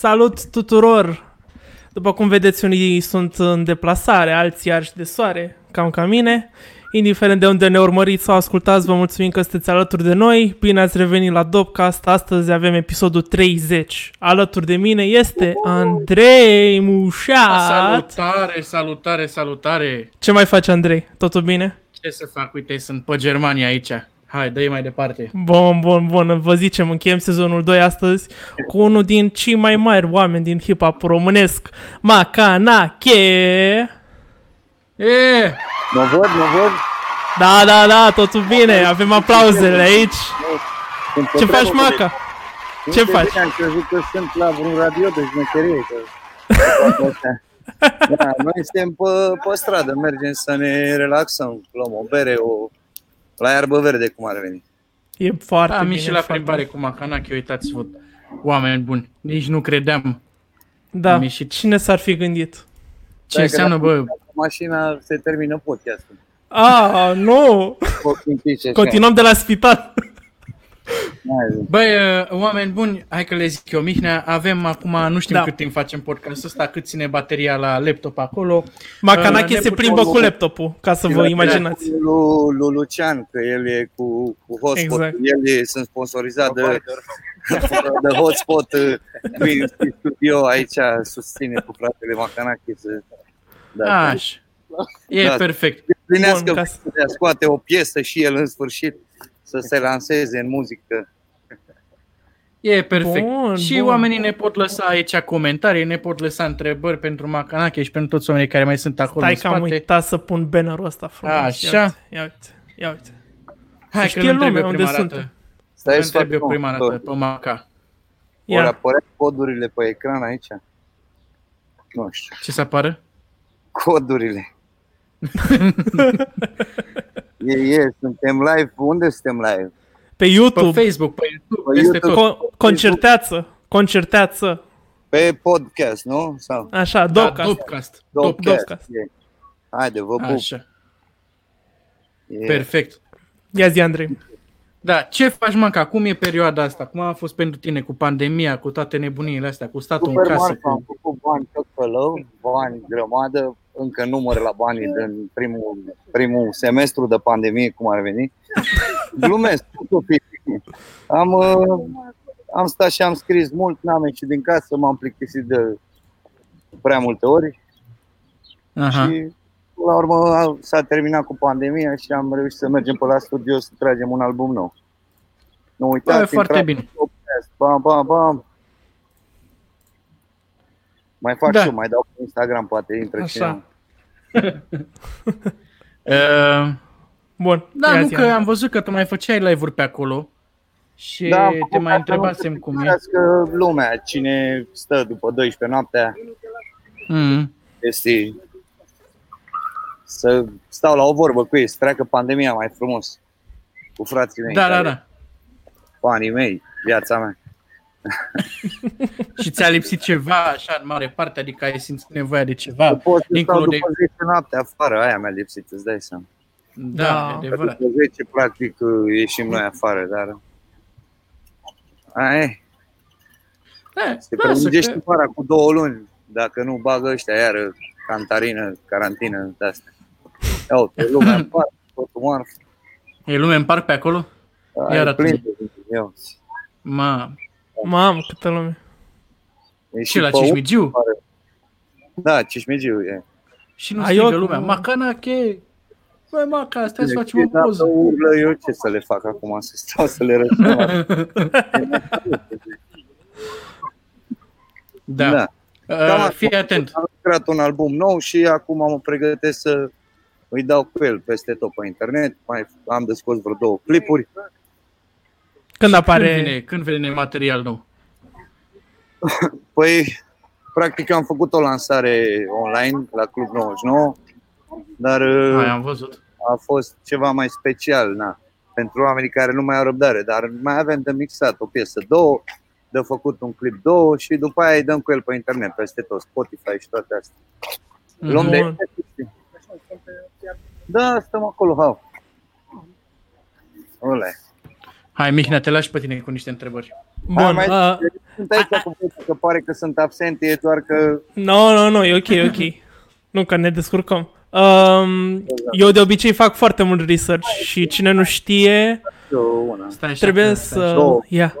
Salut tuturor! După cum vedeți, unii sunt în deplasare, alții arși de soare, cam ca mine. Indiferent de unde ne urmăriți sau ascultați, vă mulțumim că sunteți alături de noi. Bine ați revenit la Dopcast. Astăzi avem episodul 30. Alături de mine este Andrei Mușat. Salutare, salutare, salutare! Ce mai faci, Andrei? Totul bine? Ce să fac? Uite, sunt pe Germania aici. Hai, dă mai departe. Bun, bun, bun. Vă zicem, încheiem sezonul 2 astăzi cu unul din cei mai mari oameni din hip-hop românesc, Macanache. E, Mă văd, mă văd. Da, da, da, totul bine. Avem aplauzele aici. Sunt pe Ce faci, treabă, Maca? nu Ce știu faci? bine, Am crezut că sunt la vreun radio de șmecherie. Că... da, noi suntem pe, pe stradă, mergem să ne relaxăm, luăm o bere, o... la iarbă verde, cum ar veni. E foarte am bine. ieșit la foarte plimbare cu Macanache, uitați-vă, oameni buni. Nici nu credeam. Da, Am ieșit. cine s-ar fi gândit? Ce Dacă înseamnă, dacă bă? cu Mașina se termină podcastul. Ah, nu! Pot simți ce Continuăm de la spital. Hai, zi. Băi, uh, oameni buni, hai că le zic eu, Mihnea, avem acum, nu știm Da. cât timp facem podcastul ăsta, cât ține bateria la laptop acolo. Macanache Uh, se ne plimbă putem- cu laptopul, ca să vă imaginați. Lui, lui Lucian, că el e cu, cu hotspot, Exact. el e, sunt sponsorizat de, de hotspot uh, Green Sea Studio aici, susține cu fratele Macanache să da, Așa. E Da. perfect. plinească Bun, ca să- de a scoate o piesă și el în sfârșit să se lanseze în muzică. E perfect. Bun, și bun. oamenii ne pot lăsa aici comentarii, ne pot lăsa întrebări pentru Macanache și pentru toți oamenii care mai sunt acolo Stai în că am spate. uitat să pun bannerul ăsta frumos. Așa. Ia uite, ia uite. Ia uite. Hai Să că știe îl întreb lumea eu unde prima suntem. dată. Stai Îl să întreb fac eu prima un- dată pe Maca. Ori Ia. apărea codurile pe ecran aici? Nu știu. Ce să apară? Codurile. e, e, suntem live. Unde suntem live? Pe Pe YouTube. Facebook, pe YouTube, Pe peste YouTube. tot. Co- concerteață. Concerteață. Pe podcast, nu? Sau? Așa, Da, Dopcast. Dopcast. Dopcast. Dopcast. E. Haide, vă pup. Așa, E. perfect. Ia zi, Andrei. Da, ce faci, Maca? Cum e perioada asta? Cum a fost pentru tine cu pandemia, cu toate nebuniile astea, cu statul în Super casă? marfă, am Cu... făcut bani tot felău, bani grămadă, încă număr la banii din primul, primul semestru de pandemie, cum ar veni. Glumesc, tot am, uh, am stat și am scris mult, n-am ieșit din casă, m-am plictisit de prea multe ori Aha. și la urmă a- s-a terminat cu pandemia și am reușit să mergem pe la studio să tragem un album nou. Nu uitați, Bă, foarte intrați bine. în podcast, Bam, bam, bam. Mai fac Da. și eu, mai dau pe Instagram, poate intră și Așa. Uh, Bun. da, ia nu zi, că Andrei. am văzut că tu mai făceai live-uri pe acolo și Da, am te făcut mai asta, întrebasem nu cum e. Că lumea, cine stă după 12 noaptea, Mm. este să stau la o vorbă cu ei, să treacă pandemia mai frumos cu frații mei, Da, da, care- da. banii mei, viața mea. Și ți-a lipsit ceva așa în mare parte, adică ai simțit nevoia de ceva. Pot să dincolo stau de- după 10 noapte afară, aia mi-a lipsit, îți dai seama. Da, Da. e Că adevărat. După 10, practic, ieșim noi afară, dar... Aia e. Da, Se lasă prelungește că- vara cu două luni, dacă nu bagă ăștia iară cantarină, carantină, de astea. Ia uite, lumea în parc, totul marf. E lume în parc pe acolo? Ai Iar plin atunci. de eu. Ma, Mamă, câtă lume. E și la pe Cismigiu? afară. Da, Cismigiu e. Și nu Ai strigă eu- lumea. Macanache! Băi, Maca, stai să facem o Dacă poză. urlă, eu ce să le fac acum? Să stau să le răspund. Da. da. Cam Uh, asta. fii atent. Am creat un album nou și acum mă pregătesc să îi dau cu el peste tot pe internet. Mai am de scos vreo două clipuri. Când Când apare... vine, când vine material nou? Păi, practic am făcut o lansare online la Club 99, dar Hai, uh, am văzut. a fost ceva mai special, na, pentru oamenii care nu mai au răbdare, dar mai avem de mixat o piesă, două, de făcut un clip două și după aia îi dăm cu el pe internet, peste tot, Spotify și toate astea. Luăm de Bun. Da, stăm acolo, hau. Ole. Hai, Mihnea, te lași pe tine cu niște întrebări. Bun, mai- uh, sunt aici cu voi, că pare că sunt absent, e doar că... Nu, nu, nu, e ok, e ok. Nu, că ne descurcăm. Um, eu de obicei fac foarte mult research și cine nu știe, Eu una. Stai așa, trebuie stai să... așa. Două. Ia,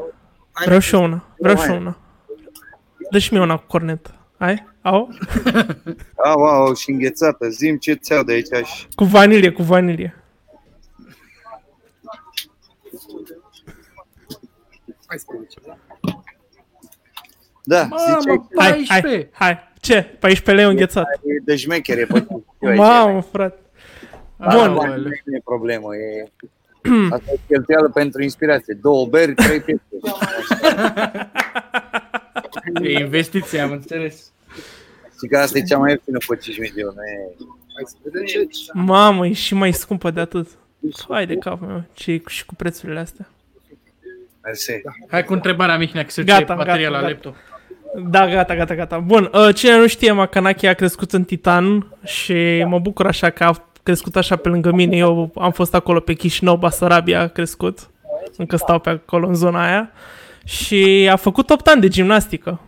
vreau și eu una, vreau și eu Hai. una. Dă și mie una cu cornet. Ai? Au? Au, au, și înghețată. Zim ce ți iau de aici și... Cu vanilie, cu vanilie. Da, Mamă, ziceai că Hai, hai, 14. hai. Ce? 14 lei înghețat. e de șmecher, e pe Mamă, frate. Bun. Bun. Nu e problemă, e... Asta e cheltuială pentru inspirație. Două beri, trei piese. E investiție, am înțeles. Și că asta e cea mai ieftină pe 5 milioane. E... Mamă, e și mai scumpă de atât. Hai de cap meu, ce e cu- și cu prețurile astea. Mersi. Hai cu întrebarea, Mihnea, că se Gata, duce bateria gata, la gata. laptop. Da, gata, gata, gata. Bun, uh, cine nu știe, Macanaki a crescut în Titan și mă bucur așa că a crescut așa pe lângă mine. Eu am fost acolo pe Chișinău, Basarabia a crescut. Încă stau pe acolo în zona aia. Și a făcut 8 ani de gimnastică.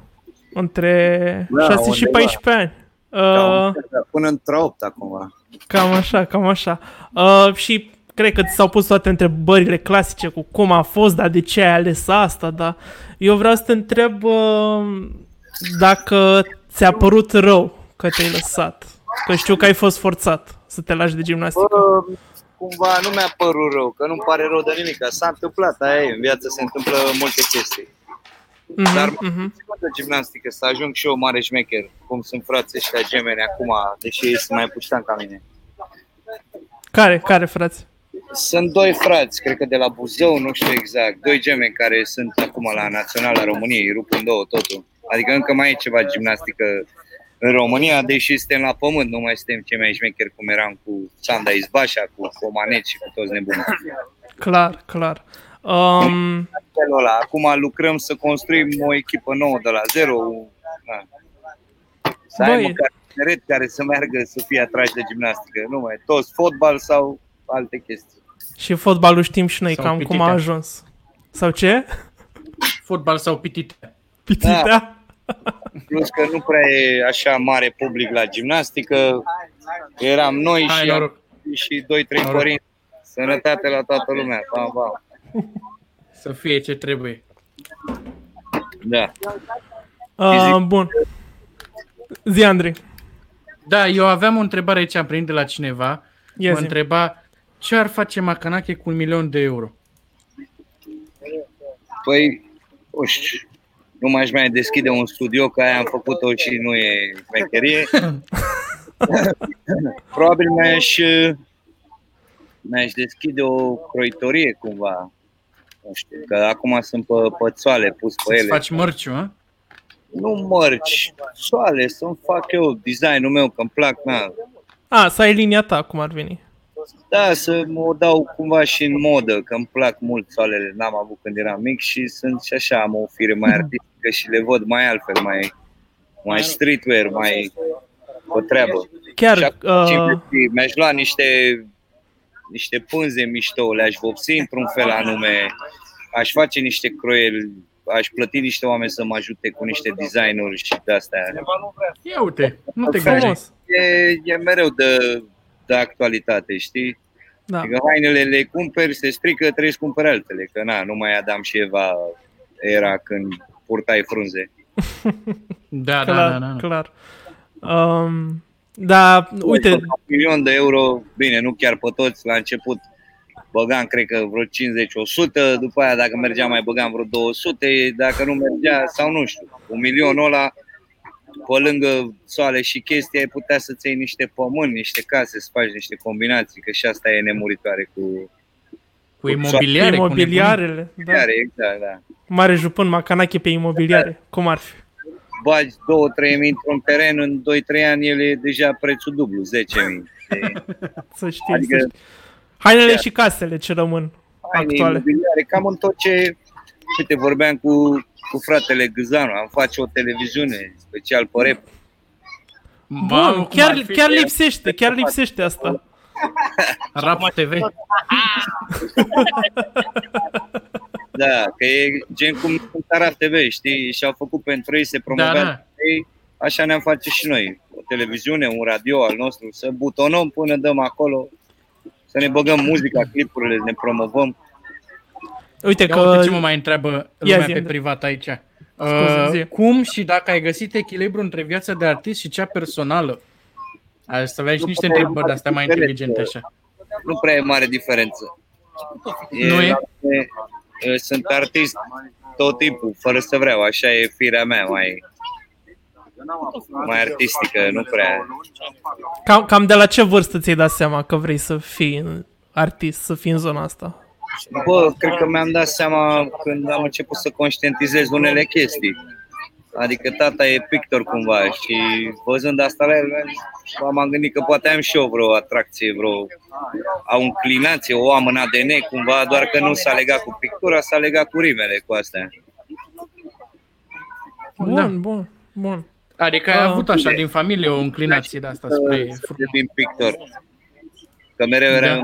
Între Da, 6 și undeva. 14 ani. Cam, Uh, Până între 8 acum. Cam așa, cam așa. Uh, și cred că ți s-au pus toate întrebările clasice cu cum a fost, dar de ce ai ales asta, dar eu vreau să te întreb uh, dacă ți-a părut rău că te-ai lăsat. Că știu că ai fost forțat să te lași de gimnastică. Bă, cumva nu mi-a părut rău, că nu-mi pare rău de nimic. S-a întâmplat, aia e, în viață se întâmplă multe chestii. Mhm, dar- mhm. de gimnastică, să ajung și eu mare șmecher, cum sunt frații ăștia gemeni acum, deși ei sunt mai puștani ca mine. Care, care, frați? Sunt doi frați, cred că de la Buzău, nu știu exact, doi gemeni care sunt acum la Naționala României, rup în două totul. Adică încă mai e ceva gimnastică în România, deși suntem la pământ, nu mai suntem cei mai șmecheri cum eram cu Sanda Izbașa, cu Comanet și cu toți nebunii. Clar, clar. Um, felul ăla. Acum lucrăm să construim o echipă nouă de la zero. Da. Să ai Băi. măcar tineret care să meargă să fie atrași de gimnastică. Nu mai toți fotbal sau alte chestii. Și fotbalul știm și noi Sau cam cum pititea. a ajuns. Sau ce? Fotbal sau pitite. Pitita? Plus că nu prea e așa mare public la gimnastică. Eram noi Hai, și, noroc. și doi, trei Noroc. părinți. Sănătate la toată lumea. Bam, bam. Să fie ce trebuie. Da. Uh, bun. Zi, Andrei. Da, eu aveam o întrebare aici, am primit de la cineva. Ia mă zi. întreba ce ar face Macanache cu un milion de euro. Păi, nu știu, nu mai aș mai deschide un studio, că aia am făcut-o și nu e șmecherie. Probabil mi-aș, mi-aș deschide o croitorie cumva. Nu știu, că acum sunt pe pățoale pus pe Să-ți ele. faci mărciu, hă? Nu mărci, soale, să-mi fac eu designul meu, că îmi plac, na. A, să ai linia ta, cum ar veni. Da, să mă dau cumva și în modă, că îmi plac mult soalele, n-am avut când eram mic și sunt și așa, am o fire mai artistică și le văd mai altfel, mai, mai streetwear, mai o treabă. Chiar, și acum, uh, mi-aș lua niște, niște pânze mișto, le-aș vopsi într-un fel anume, aș face niște croieli, aș plăti niște oameni să mă ajute cu niște designuri și de-astea. Ia uite, nu te gândești. frumos. E, e mereu de, de actualitate, știi? Da. Adică hainele le cumperi, se strică, trebuie să cumperi altele, că na, nu mai Adam și Eva era când purtai frunze. Da, da, clar, da, da. da. clar. Um, da, uite, Un milion de euro, bine, nu chiar pe toți, la început băgam, cred că vreo 50-100, după aia dacă mergea mai băgam vreo 200, dacă nu mergea, sau nu știu, un milion ăla, pe lângă soale și chestii, ai putea să-ți iei niște pământ, niște case, să faci niște combinații, că și asta e nemuritoare cu Cu imobiliare, cu imobiliarele. Da. care, exact, da. Mare jupân Macanache pe imobiliare. Cum ar fi? bagi 2-3 mii într-un teren, în 2-3 ani el e deja prețul dublu, 10 mii. Să știi. Adică- să știi. Hainele Chiar. și casele ce rămân Haine actuale. imobiliare, cam în tot ce... Uite, vorbeam cu, cu fratele Gâzanu, am face o televiziune special pe rap. Mamă, Bun, cum chiar, ar fi chiar lipsește, chiar lipsește asta. Da. Păi, Rap TV. Păi, Da, că e gen cum în Taraf TV, știi? Și-au făcut pentru ei, se promovează Da, da. ei, așa ne-am face și noi. O televiziune, un radio al nostru, să butonăm până dăm acolo, să ne băgăm muzica, clipurile, ne promovăm. Uite Ia că... uite ce mă mai întreabă lumea zi, pe Andrei. privat aici. Scuze, zi. Uh, cum și dacă ai găsit echilibru între viața de artist și cea personală? Ai să avea și Nu niște prea e întrebări de astea mai mare inteligente diferență. așa. Nu prea e mare diferență. Nu e? la mine, e, Sunt artist tot timpul, fără să vreau, așa e firea mea, mai, mai artistică, nu prea. Cam, cam de la ce vârstă ți-ai dat seama că vrei să fii artist, să fii în zona asta? Bă, cred că mi-am dat seama când am început să conștientizez unele chestii. Adică tata e pictor cumva și văzând asta la el, m-am gândit că poate am și eu vreo atracție, vreo o înclinație, o am în ADN cumva, doar că nu s-a legat cu pictura, s-a legat cu rimele, cu astea. Bun, Da. bun, bun. Adică ai Ah, avut așa bine. din familie o înclinație de asta spre să devin pictor. Că mereu Da.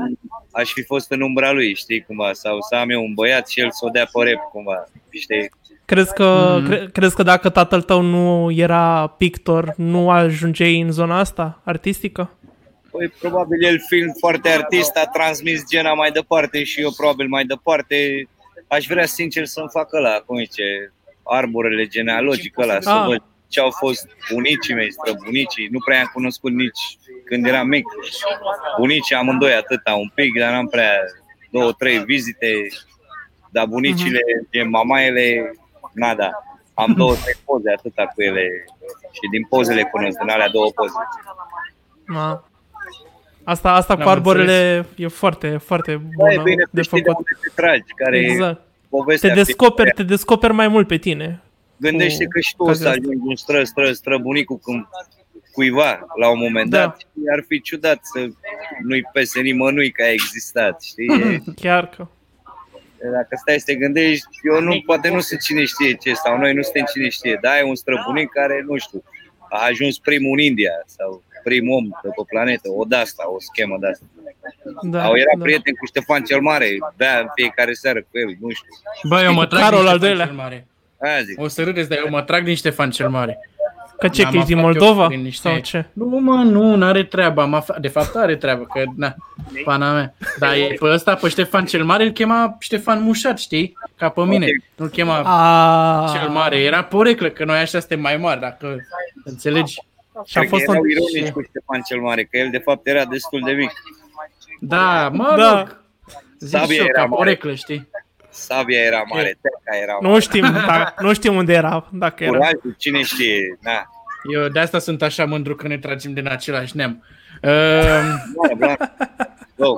Eram, aș fi fost în umbra lui, știi cumva, sau să am eu un băiat și el să o dea pe rep cumva, știi? Crezi că, Mhm. cre- crezi că dacă tatăl tău nu era pictor, nu ajungeai în zona asta artistică? Păi probabil el fiind foarte artist a transmis gena mai departe și eu probabil mai departe. Aș vrea sincer să-mi fac ăla, cum zice, arborele genealogic ăla, să Ah. văd ce au fost bunicii mei, străbunicii. Nu prea am cunoscut nici când eram mic. Bunicii amândoi atâta un pic, dar n-am prea două, trei vizite. Dar bunicile, gen mamaele, nada. Am două, trei poze atâta cu ele și din pozele cunosc, din alea două poze. Ma. Asta, asta cu Am arborele e foarte, foarte Da, bună e bine de să știi de făcut. unde te tragi, care e Exact. Te povestea. descoperi, te descoperi mai mult pe tine. Gândește cu că și tu o cazul să ăsta. ajungi un stră, stră, străbunicul când cuiva la un moment Da. dat și ar fi ciudat să nu-i pese nimănui că a existat, știi? E- Chiar că. Dacă stai să te gândești, eu nu, poate nu sunt cine știe ce, sau noi nu suntem cine știe, dar ai un străbunic care, nu știu, a ajuns primul în India sau primul om de pe planetă, o de asta, o schemă de asta. Da, Au era da. prieten cu Ștefan cel Mare, bea în fiecare seară cu el, nu știu. Bă, eu mă trag Carol din al Ștefan doilea. cel Mare. Aia zic. O să râdeți, dar eu mă trag din Ștefan cel Mare. Că ce, M-am că ești din aflat eu Moldova? prin niște- Sau ce? Nu, mă, nu, n-are treaba. Am aflat, de fapt are treabă, că, na, pana mea. Dar e pe ăsta, pe Ștefan cel Mare, îl chema Ștefan Mușat, știi? Ca pe mine. Ok. Nu-l chema A, cel Mare. Era poreclă, că noi așa suntem mai mari, dacă înțelegi. Și a Cred că fost erau un... ironici cu Ștefan cel Mare, că el de fapt era destul de mic. Da, mă Da. rog. Zic Sabia și eu, era ca mare. poreclă, știi? Sabia era mare, Teca era mare. Nu știm, da, nu știm unde era, dacă era. Curajul, cine știe, na. Eu de asta sunt așa mândru că ne tragem din același neam. Uh, Bla, bla. Go.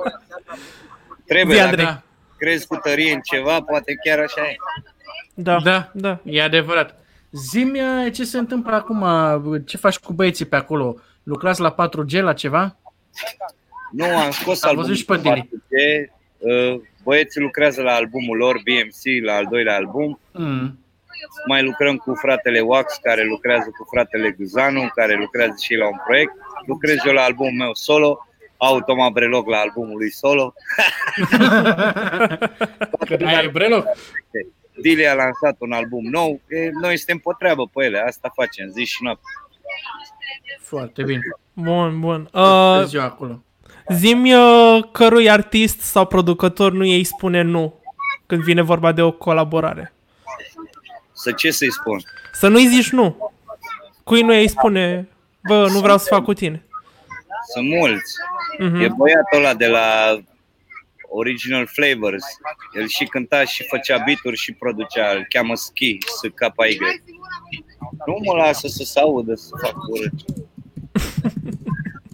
Trebuie, Zi, dacă Andrei. da, crezi cu tărie în ceva, poate chiar așa e. Da, Da. da. e adevărat. Zimi ce se întâmplă acum, ce faci cu băieții pe acolo? Lucrați la 4G, la ceva? Nu, am scos Am albumul văzut și pe Dili. 4G, uh, Băieții lucrează la albumul lor, BMC, la al doilea album. Mm. Mai lucrăm cu fratele Wax, care lucrează cu fratele Guzanu, care lucrează și la un proiect. Lucrez eu la albumul meu solo, automat brelog la albumul lui solo. Că ai breloc. Dili a lansat un album nou, e, noi suntem pe treabă pe ele, asta facem zi și noapte. Foarte bine. Bun, bun. Uh, Uh, ziua acolo. Zimi uh, cărui artist sau producător nu ei spune nu când vine vorba de o colaborare. Să ce să-i spun? Să nu-i zici nu. Cui nu ei spune, bă, nu vreau să fac cu tine. Sunt mulți. Mhm. E băiatul ăla de la Original Flavors. El și cânta și făcea beat și producea. Îl cheamă Ski, s k y Nu mă lasă să se audă, să fac urât.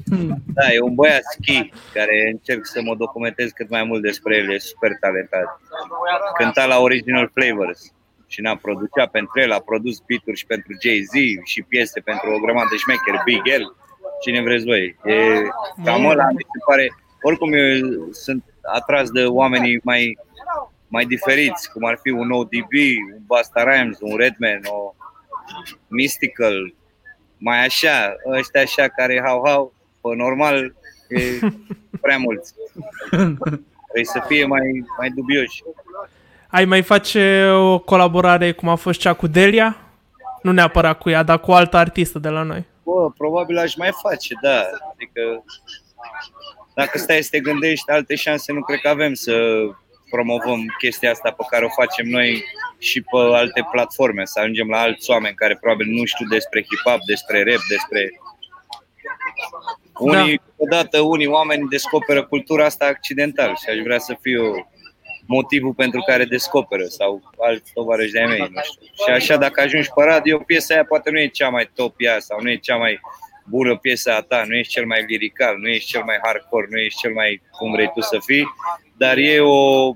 Da, e un băiat Ski care încerc să mă documentez cât mai mult despre el. E super talentat. Cânta la Original Flavors și n-a producea pentru el, a produs beat și pentru Jay-Z și piese pentru o grămadă de șmecheri, Big L, cine vreți voi. E cam ăla, mi se pare, oricum eu sunt atras de oamenii mai, mai diferiți, cum ar fi un ODB, un Basta Rhymes, un Redman, o Mystical, mai așa, ăștia așa care hau-hau, pe normal, e prea mulți. Trebuie să fie mai, mai dubioși. Ai mai face o colaborare cum a fost cea cu Delia? Nu neapărat cu ea, dar cu o altă artistă de la noi. Bă, probabil aș mai face, da. Adică dacă stai să te gândești, alte șanse nu cred că avem să promovăm chestia asta pe care o facem noi și pe alte platforme, să ajungem la alți oameni care probabil nu știu despre hip-hop, despre rap, despre... Unii, da. odată, unii oameni descoperă cultura asta accidental și aș vrea să fiu motivul pentru care descoperă sau alți tovarăși de-ai mei, nu știu. Și așa, dacă ajungi pe radio, piesa aia poate nu e cea mai top ea sau nu e cea mai bună piesa a ta, nu ești cel mai lirical, nu ești cel mai hardcore, nu ești cel mai cum vrei tu să fii, dar e o,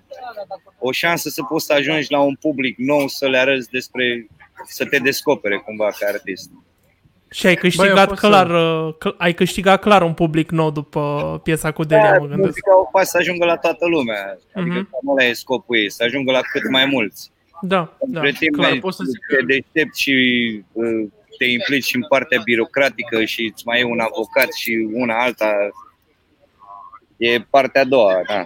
o șansă să poți să ajungi la un public nou, să le arăți despre, să te descopere cumva ca artist. Și ai câștigat Băi, clar, să... Uh, ai câștigat clar un public nou după piesa cu Delia, da, mă gândesc. Muzica o faci să ajungă la toată lumea. Adică uh-huh. nu e scopul ei, să ajungă la cât mai mulți. Da, Între da, timp, clar, poți să zic te deștept și uh, te implici în partea birocratică și îți mai e un avocat și una alta. E partea a doua, da.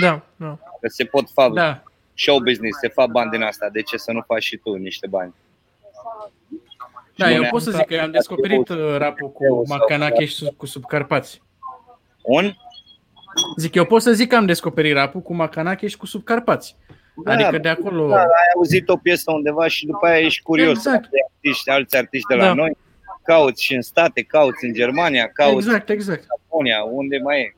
Da, da. Că se pot fa da. show business, se fac bani din asta, de ce să nu faci și tu niște bani? Da, eu pot să zic că am descoperit uh, rapul cu Macanache și cu Subcarpați. Un? Zic, eu pot să zic că am descoperit rapul cu Macanache și cu Subcarpați. Da, adică de acolo... Da, ai auzit o piesă undeva și după aia ești curios exact. de artiști, alți artiști de la da. noi. Cauți și în state, cauți în Germania, cauți exact, exact. în Japonia, unde mai e.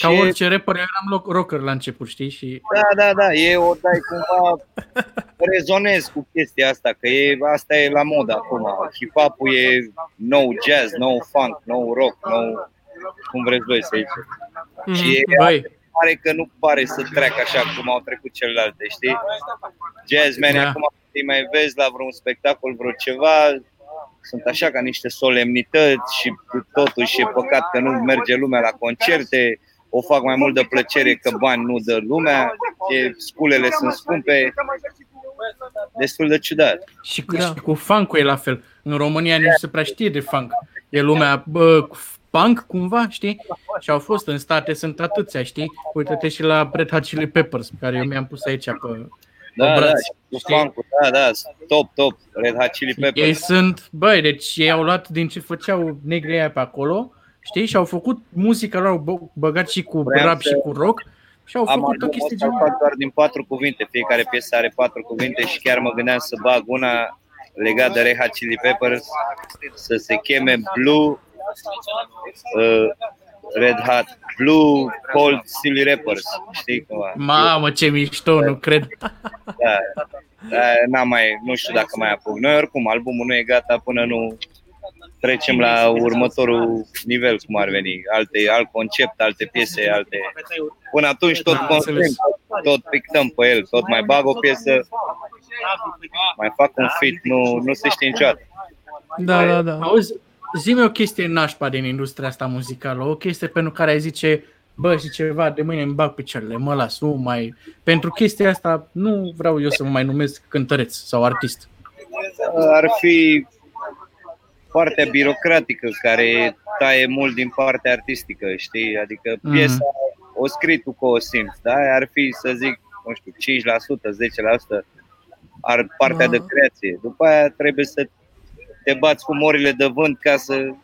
Ca și orice rapper, eu eram rocker la început, știi? Și... Da, da, da, e o dai cumva rezonez cu chestia asta, că e, asta e la mod acum. Hip-hop-ul e nou jazz, nou funk, nou rock, nou cum vreți voi să ziceți. Mm-hmm. Și e pare că nu pare să treacă așa cum au trecut celelalte, știi? Jazzmen, da. acum îi mai vezi la vreun spectacol, vreo ceva, sunt așa ca niște solemnități și totuși e păcat că nu merge lumea la concerte, o fac mai mult de plăcere că bani nu dă lumea, e, sculele sunt scumpe, destul de ciudat. Și cu, da. și cu funk e la fel. În România nu se prea știe de funk. E lumea bă, punk cumva, știi? Și au fost în state, sunt atâția, știi? Uite-te și la Red Hot Chili Peppers, pe care eu mi-am pus aici pe, da, da, braț, da, funk da, da, top, top, Red Hot Chili Peppers. Ei sunt, băi, deci ei au luat din ce făceau negrii aia pe acolo, știi? Și au făcut muzică, au băgat și cu Vreau rap să... și cu rock și au făcut o chestie genul. doar din patru cuvinte, fiecare piesă are patru cuvinte și chiar mă gândeam să bag una legat de Red Hot Chili Peppers, să se cheme Blue uh, Red Hot, Blue, Cold, Silly Rappers, știi cumva. Mamă, ce mișto, nu cred. Da, da n-am mai, nu știu dacă mai apuc. Noi oricum, albumul nu e gata până nu trecem la următorul nivel, cum ar veni, alte, alt concept, alte piese, alte... Până atunci tot da, tot pictăm pe el, tot mai bag o piesă, mai fac un fit, nu, nu se știe niciodată. Da, da, da. Auzi, zi o chestie nașpa din industria asta muzicală, o chestie pentru care ai zice, bă, și ceva, de mâine îmi bag picioarele, mă las, nu mai... Pentru chestia asta nu vreau eu să mă mai numesc cântăreț sau artist. Ar fi partea birocratică care taie mult din partea artistică, știi? Adică mhm. piesa mm. o scrii tu cu o simți, da? Ar fi, să zic, nu știu, 5%, 10% ar partea de creație. După aia trebuie să te bați cu morile de vânt ca să,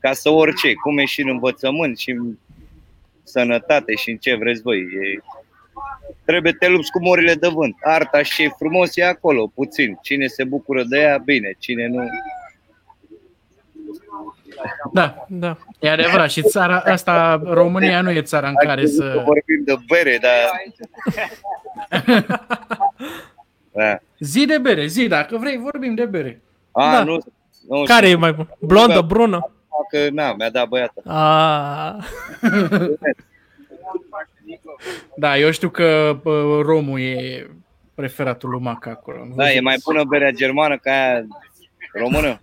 ca să orice, cum e și în învățământ și în sănătate și în ce vreți voi. E, trebuie te lupți cu morile de vânt. Arta și e frumos e acolo, puțin. Cine se bucură de ea, bine. Cine nu... Da, da. E adevărat. Și țara asta, România, nu e țara în care să... Vorbim de bere, dar... da. Zi de bere, zi, dacă vrei, vorbim de bere. A, da. nu, nu Care știu. e mai bun? Blondă, brună? Că na, mi-a dat băiată. A. da, eu știu că bă, romul e preferatul lui Maca acolo. Da, e mai bună berea germană ca aia română?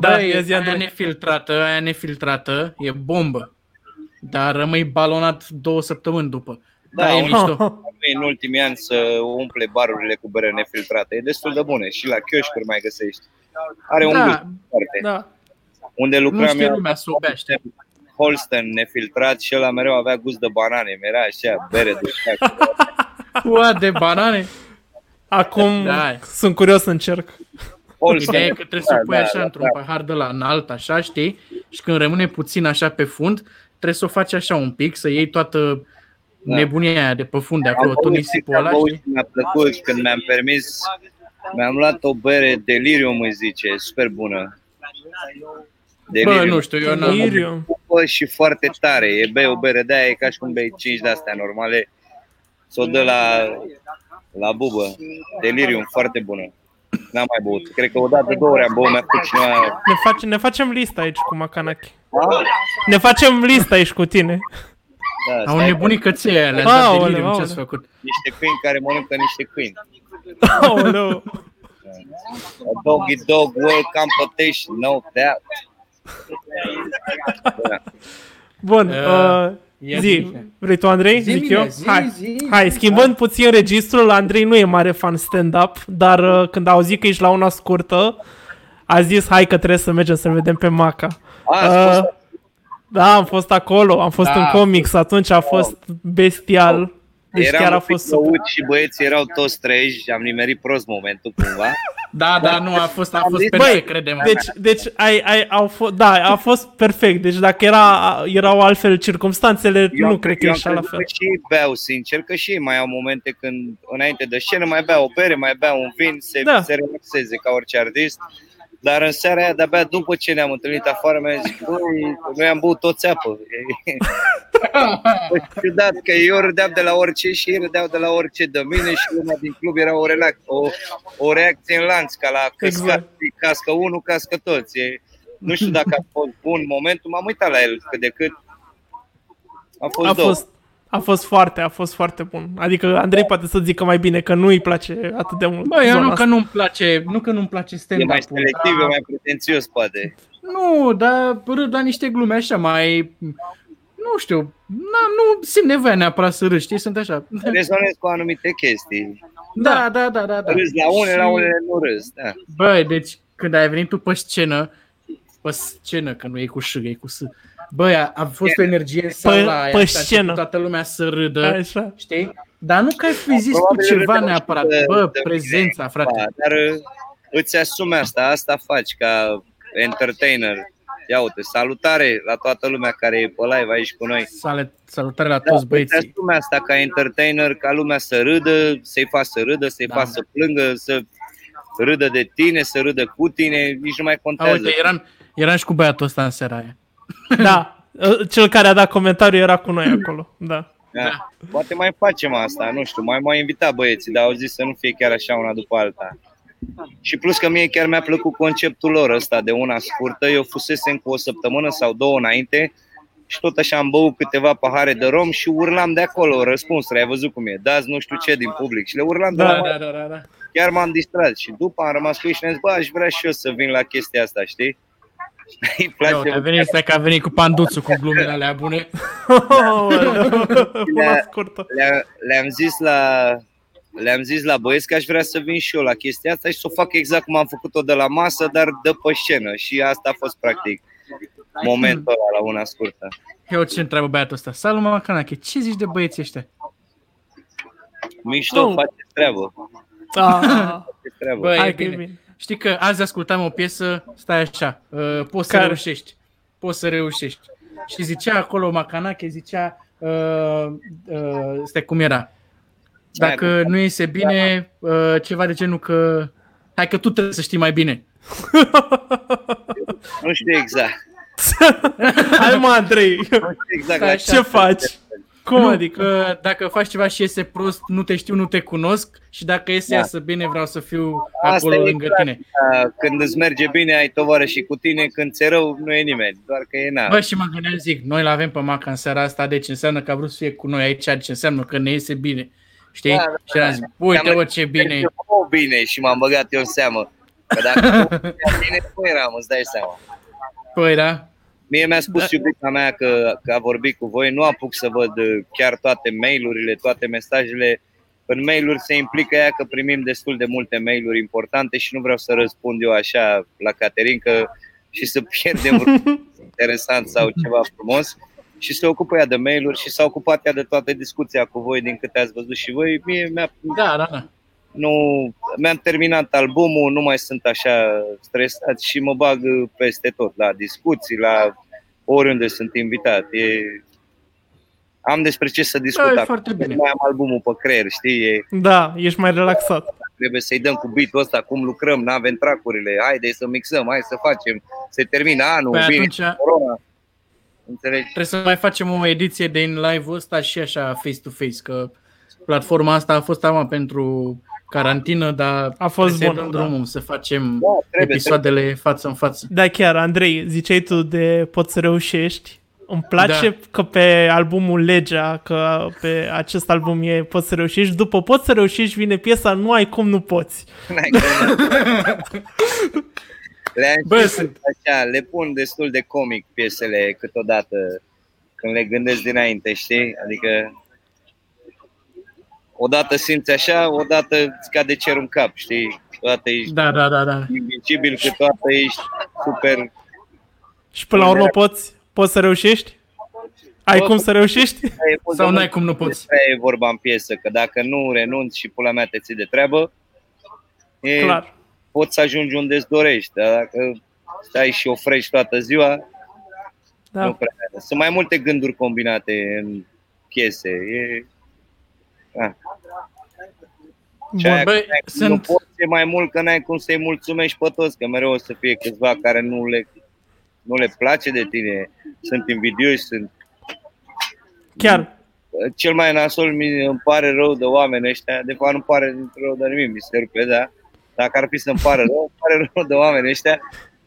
Da, da e zi aia nefiltrată, aia nefiltrată, e bombă. Dar rămâi balonat două săptămâni după. Da, da e mișto. în ultimii ani să umple barurile cu bere nefiltrată. E destul de bune și la chioșcuri mai găsești. Are un da, gust foarte. Da. Unde lucram eu, lumea subește. Holsten nefiltrat și ăla mereu avea gust de banane. Mi era așa, bere de Ua de banane. Acum da. sunt curios să încerc. Ideea e că trebuie să o pui da, așa da, într-un da. pahar de la înalt, așa, știi? Și când rămâne puțin așa pe fund, trebuie să o faci așa un pic, să iei toată da. nebunia aia de pe fund de acolo, tot nisipul ăla, știi? Mi-a plăcut când mi-am permis, mi-am luat o bere Delirium, îi zice, super bună. Delirium. Bă, nu știu, eu n-am... Delirium. Și foarte tare, e bei o bere de aia, e ca și cum bei 5 de astea normale, s-o dă la, la bubă. Delirium, foarte bună. N-am mai băut. Cred că o dată, două ori am băut, mi-a făcut cineva... Ne, face, ne facem lista aici cu Macanaki. Da? Ne facem lista aici cu tine. Da, Au nebunit căței le-a dat delirium, ce-ați făcut? Niște câini care mănâncă niște câini. Oh, no. A doggy dog world competition, no that. Bun, uh, zi, vrei tu Andrei? Zi Zic eu? Zi, Hai, zi, Hai schimbând da. puțin registrul, Andrei nu e mare fan stand-up, dar uh, când a auzit că ești la una scurtă, a zis hai că trebuie să mergem să vedem pe Maca. A, uh, da, am fost acolo, am fost da, în comics, atunci a fost bestial. Deci Eram chiar a fost super. și băieții erau toți treji, am nimerit prost momentul cumva. da, da, nu, a fost, a fost perfect, credem. Deci, deci ai, ai, au fost, da, a fost perfect. Deci dacă era, erau altfel circumstanțele, eu nu cred că ieșea la fel. și beau, sincer, că și mai au momente când înainte de scenă mai bea o bere, mai bea un vin, se, da. se relaxeze ca orice artist. Dar în seara aia, de-abia după ce ne-am întâlnit afară, mi-a zis, noi am băut toți apă. ciudat că eu râdeam de la orice și ei râdeau de la orice de mine și lumea din club era o, relax, o, o reacție în lanț, ca la căscat, exact. cască unul, cască toți. E, nu știu dacă a fost bun momentul, m-am uitat la el cât de cât. A fost a două. Fost, a fost foarte, a fost foarte bun. Adică Andrei poate să zică mai bine că nu îi place atât de mult. Bă, eu nu că nu-mi place, nu că nu-mi place stand-up. E mai selectiv, da. e mai pretențios, poate. Nu, dar râd la niște glume așa mai... Nu știu, nu simt nevoia neapărat să râd, știi, sunt așa. Rezonez cu anumite chestii. Da, da, da, da. da. Râzi la unele, la unele nu râzi, da. Băi, deci când ai venit tu pe scenă, pe scenă, că nu e cu ș, e cu s, Băi, a, a fost o energie în sala aia, pe scenă. toată lumea să râdă, Așa. știi? Dar nu că ai fi zis cu ceva neapărat, de, bă, de prezența, frate. Da, dar uh, îți asumi asta, asta faci ca entertainer. Ia uite, salutare la toată lumea care e pe live aici cu noi. Salut, salutare la toți da, băieții. Îți asumi asta ca entertainer, ca lumea să râdă, să-i faci să râdă, să-i da. faci să plângă, să râdă de tine, să râdă cu tine, nici nu mai contează. A, uite, eram, eram și cu băiatul ăsta în seara aia. Da, cel care a dat comentariu era cu noi acolo, da. Da. Poate mai facem asta, nu știu, mai mai invitat băieții, dar au zis să nu fie chiar așa una după alta. Și plus că mie chiar mi-a plăcut conceptul lor ăsta de una scurtă. Eu fusesem cu o săptămână sau două înainte și tot așa am băut câteva pahare de rom și urlam de acolo răspunsuri. Ai văzut cum e? Dați nu știu ce din public și le urlam da, de la da, da, da, da. Chiar m-am distrat și după am rămas cu ei și ne-am zis, bă, aș vrea și eu să vin la chestia asta, știi? Îi place Eu, a venit, stai că a venit cu panduțul cu glumele alea bune. le, le, le-am zis la le-am zis la băieți că aș vrea să vin și eu la chestia asta și să o fac exact cum am făcut-o de la masă, dar de pe scenă. Și asta a fost practic momentul ăla la una scurtă. Eu ce întreabă băiatul ăsta? Salut, mama Canache, ce zici de băieții ăștia? Mișto, oh. face treabă. Ah. treabă. Bă, Hai, bine. bine. Știi că azi ascultam o piesă, stai așa, uh, poți Care? să reușești. Poți să reușești. Și zicea acolo Macanache, zicea, uh, uh, stai cum era, dacă nu iese bine, uh, ceva de genul că hai că tu trebuie să știi mai bine. nu știu exact. hai mă, Andrei. Nu știu exact Ce faci? Cum nu, adică? Dacă faci ceva și iese prost, nu te știu, nu te cunosc și dacă iese da. iasă bine, vreau să fiu Asta acolo lângă exact. tine. Când îți merge bine, ai tovară și cu tine, când ți rău, nu e nimeni, doar că e na. Bă, și mă gândeam, zic, noi l-avem pe Maca în seara asta, deci înseamnă că a vrut să fie cu noi aici, deci înseamnă că ne iese bine. Știi? Da, da, și am zis, uite bă ce bine e. bine și m-am băgat eu în seamă. Că dacă bine, nu eram, îți dai seama. Păi da, Mie mi-a spus da. iubita mea că, că a vorbit cu voi, nu apuc să văd uh, chiar toate mailurile, toate mesajele. În mail-uri se implică ea că primim destul de multe mail-uri importante și nu vreau să răspund eu așa la Caterin că și să pierdem interesant sau ceva frumos. și se ocupă ea de mail-uri și s-a ocupat ea de toată discuția cu voi din câte ați văzut și voi. Mie mi-a, da, da, da. Nu, mi-am terminat albumul, nu mai sunt așa stresat și mă bag peste tot, la discuții, la oriunde sunt invitat. E, am despre ce să discut. Da, foarte bine. Mai am albumul pe creier, știi? E, da, ești mai relaxat. Trebuie să-i dăm cu beat ăsta, cum lucrăm, nu avem tracurile, haide să mixăm, hai să facem, se termină anul, păi vine atunci... corona. Înțelegi? Trebuie să mai facem o ediție de în live-ul ăsta și așa face-to-face, că platforma asta a fost ama pentru carantină, dar a fost bun, da. drumul să facem da, trebuie, episoadele trebuie. față în față. Da, chiar, Andrei, ziceai tu de poți să reușești. Îmi place da. că pe albumul Legea, că pe acest album e Poți să reușești, după Poți să reușești vine piesa Nu ai cum nu poți. le Bă, sunt... așa, le pun destul de comic piesele câteodată când le gândesc dinainte, știi? Adică odată simți așa, odată îți cade cerul în cap, știi? Odată ești da, da, da, da. invincibil, câteodată ești super... Și până la urmă poți, poți să reușești? Ai Bă, cum să reușești? Sau n-ai cum nu poți? e vorba în piesă, că dacă nu renunți și pula mea te ții de treabă, e, Clar. poți să ajungi unde îți dorești, dar dacă stai și ofrești toată ziua, da. nu prea. Sunt mai multe gânduri combinate în piese. E, da. Bun, băi, sunt... Nu poți mai mult că n-ai cum să-i mulțumești pe toți, că mereu o să fie câțiva care nu le, nu le place de tine, sunt invidioși, sunt... Chiar. Cel mai nasol mi îmi pare rău de oameni ăștia, de fapt nu pare rău de nimic, mi se rupe, da? Dacă ar fi să-mi pare rău, îmi pare rău de oameni ăștia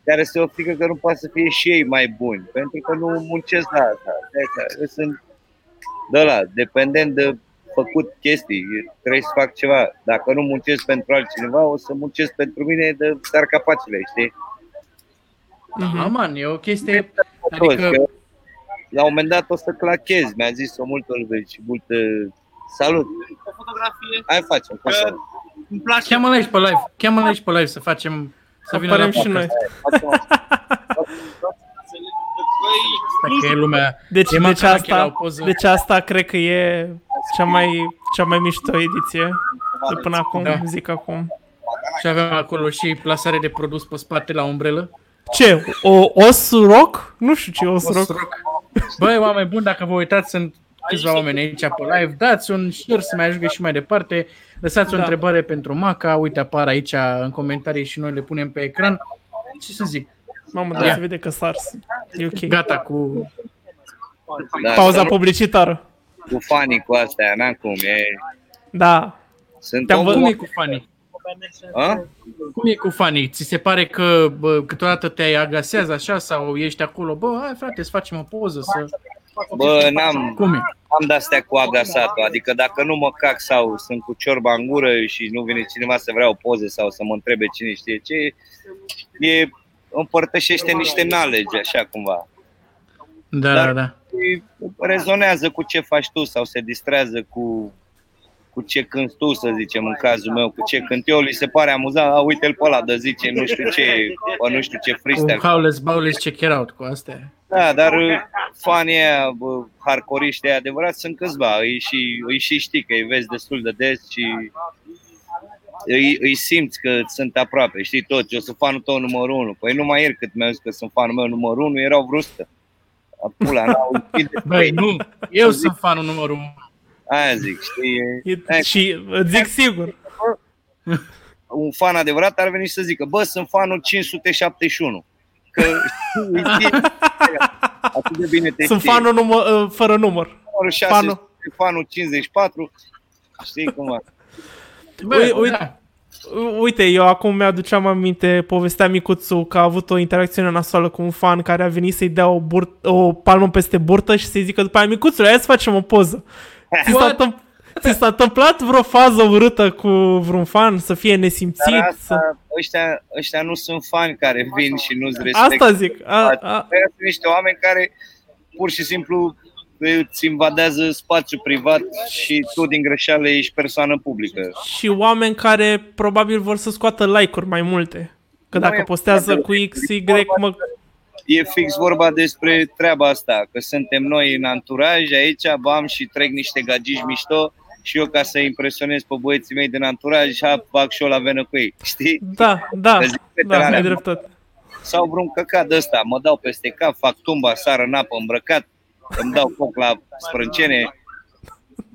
care se oftică că nu poate să fie și ei mai buni, pentru că nu muncesc la asta. De sunt de la, dependent de făcut chestii, trebuie să fac ceva. Dacă nu muncesc pentru altcineva, o să muncesc pentru mine de star capacele, știi? Mm-hmm. Aman, e o chestie... Adică... La un moment dat o să clachez, mi-a zis-o multă lume și multă... Salut! O fotografie? Hai facem, uh, Îmi place. Cheamă-l aici pe live, cheamă-l aici pe live să facem... Să vină la și noi. Că e lumea... Deci, e deci, asta, deci asta cred că e cea mai, cea mai mișto ediție de până acum, da. zic acum. Și avem acolo și plasare de produs pe spate la umbrelă. Ce? O os rock? Nu știu ce os, os rock. rock. Băi, oameni buni, dacă vă uitați, sunt câțiva oameni aici pe live, dați un share să mai ajungă și mai departe, lăsați o da. întrebare pentru Maca, uite apar aici în comentarii și noi le punem pe ecran. Ce să zic? Mamă, dar se vede că sars. E ok. Gata cu... Da, Pauza da, publicitară. Cu fanii cu astea, n-am cum, e... Da. Sunt Te-am văzut. Cum e cu fanii? A? Cum e cu fanii? Ți se pare că bă, câteodată te agasează așa sau ești acolo, bă, hai frate, să facem o poză, să... Bă, n-am, Cum e? am de-astea cu agasatul, adică dacă nu mă cac sau sunt cu ciorba în gură și nu vine cineva să vrea o poză sau să mă întrebe cine știe ce, e împărtășește niște knowledge, așa cumva. Da, Dar da, da. rezonează cu ce faci tu sau se distrează cu, cu ce cânti tu, să zicem, în cazul meu, cu ce cânt eu, li se pare amuzant, a, uite-l pe ăla de zice nu știu ce, pe nu știu ce freestyle. Cu Howless Bowless check it out cu astea. Da, dar uh, fanii aia, hardcore adevărat, sunt câțiva, îi și, îi și știi că îi vezi destul de des și îi, îi simți că sunt aproape, știi tot, eu sunt fanul tău numărul unu. Păi nu mai ieri cât mi-au zis că sunt fanul meu numărul unu, erau vrustă. Pula, n-au Băi, nu, eu zic, sunt fanul numărul unu. Aia zic, știi? E, și zic sigur. Un fan adevărat ar veni să zică, bă, sunt fanul 571. Că știi, atât de bine te Sunt știi. fanul număr, uh, fără număr. Numărul 6, fanul. fanul 54, știi cum Bă, uite, uite, uite, eu acum mi-aduceam aminte, povestea micuțul că a avut o interacțiune nasoală cu un fan care a venit să-i dea o, bur- o palmă peste burtă și să-i zică după aia, micuțul, hai să facem o poză. Ți s-a, întâmpl- ți s-a întâmplat vreo fază urâtă cu vreun fan să fie nesimțit? Dar asta, să... ăștia, ăștia nu sunt fani care vin și nu-ți respectă. Asta zic. A, a... Sunt niște oameni care pur și simplu îți invadează spațiu privat și tu din greșeală ești persoană publică. Și oameni care probabil vor să scoată like-uri mai multe. Că dacă postează cu X, Y, mă... e fix vorba despre treaba asta, că suntem noi în anturaj, aici bam și trec niște gagici mișto și eu ca să impresionez pe băieții mei din anturaj, ha, bag și eu la venă cu ei, știi? Da, da, da, ai dreptate. Sau vreun căcat de ăsta, mă dau peste cap, fac tumba, sară în apă, îmbrăcat, îmi dau foc la sprâncene,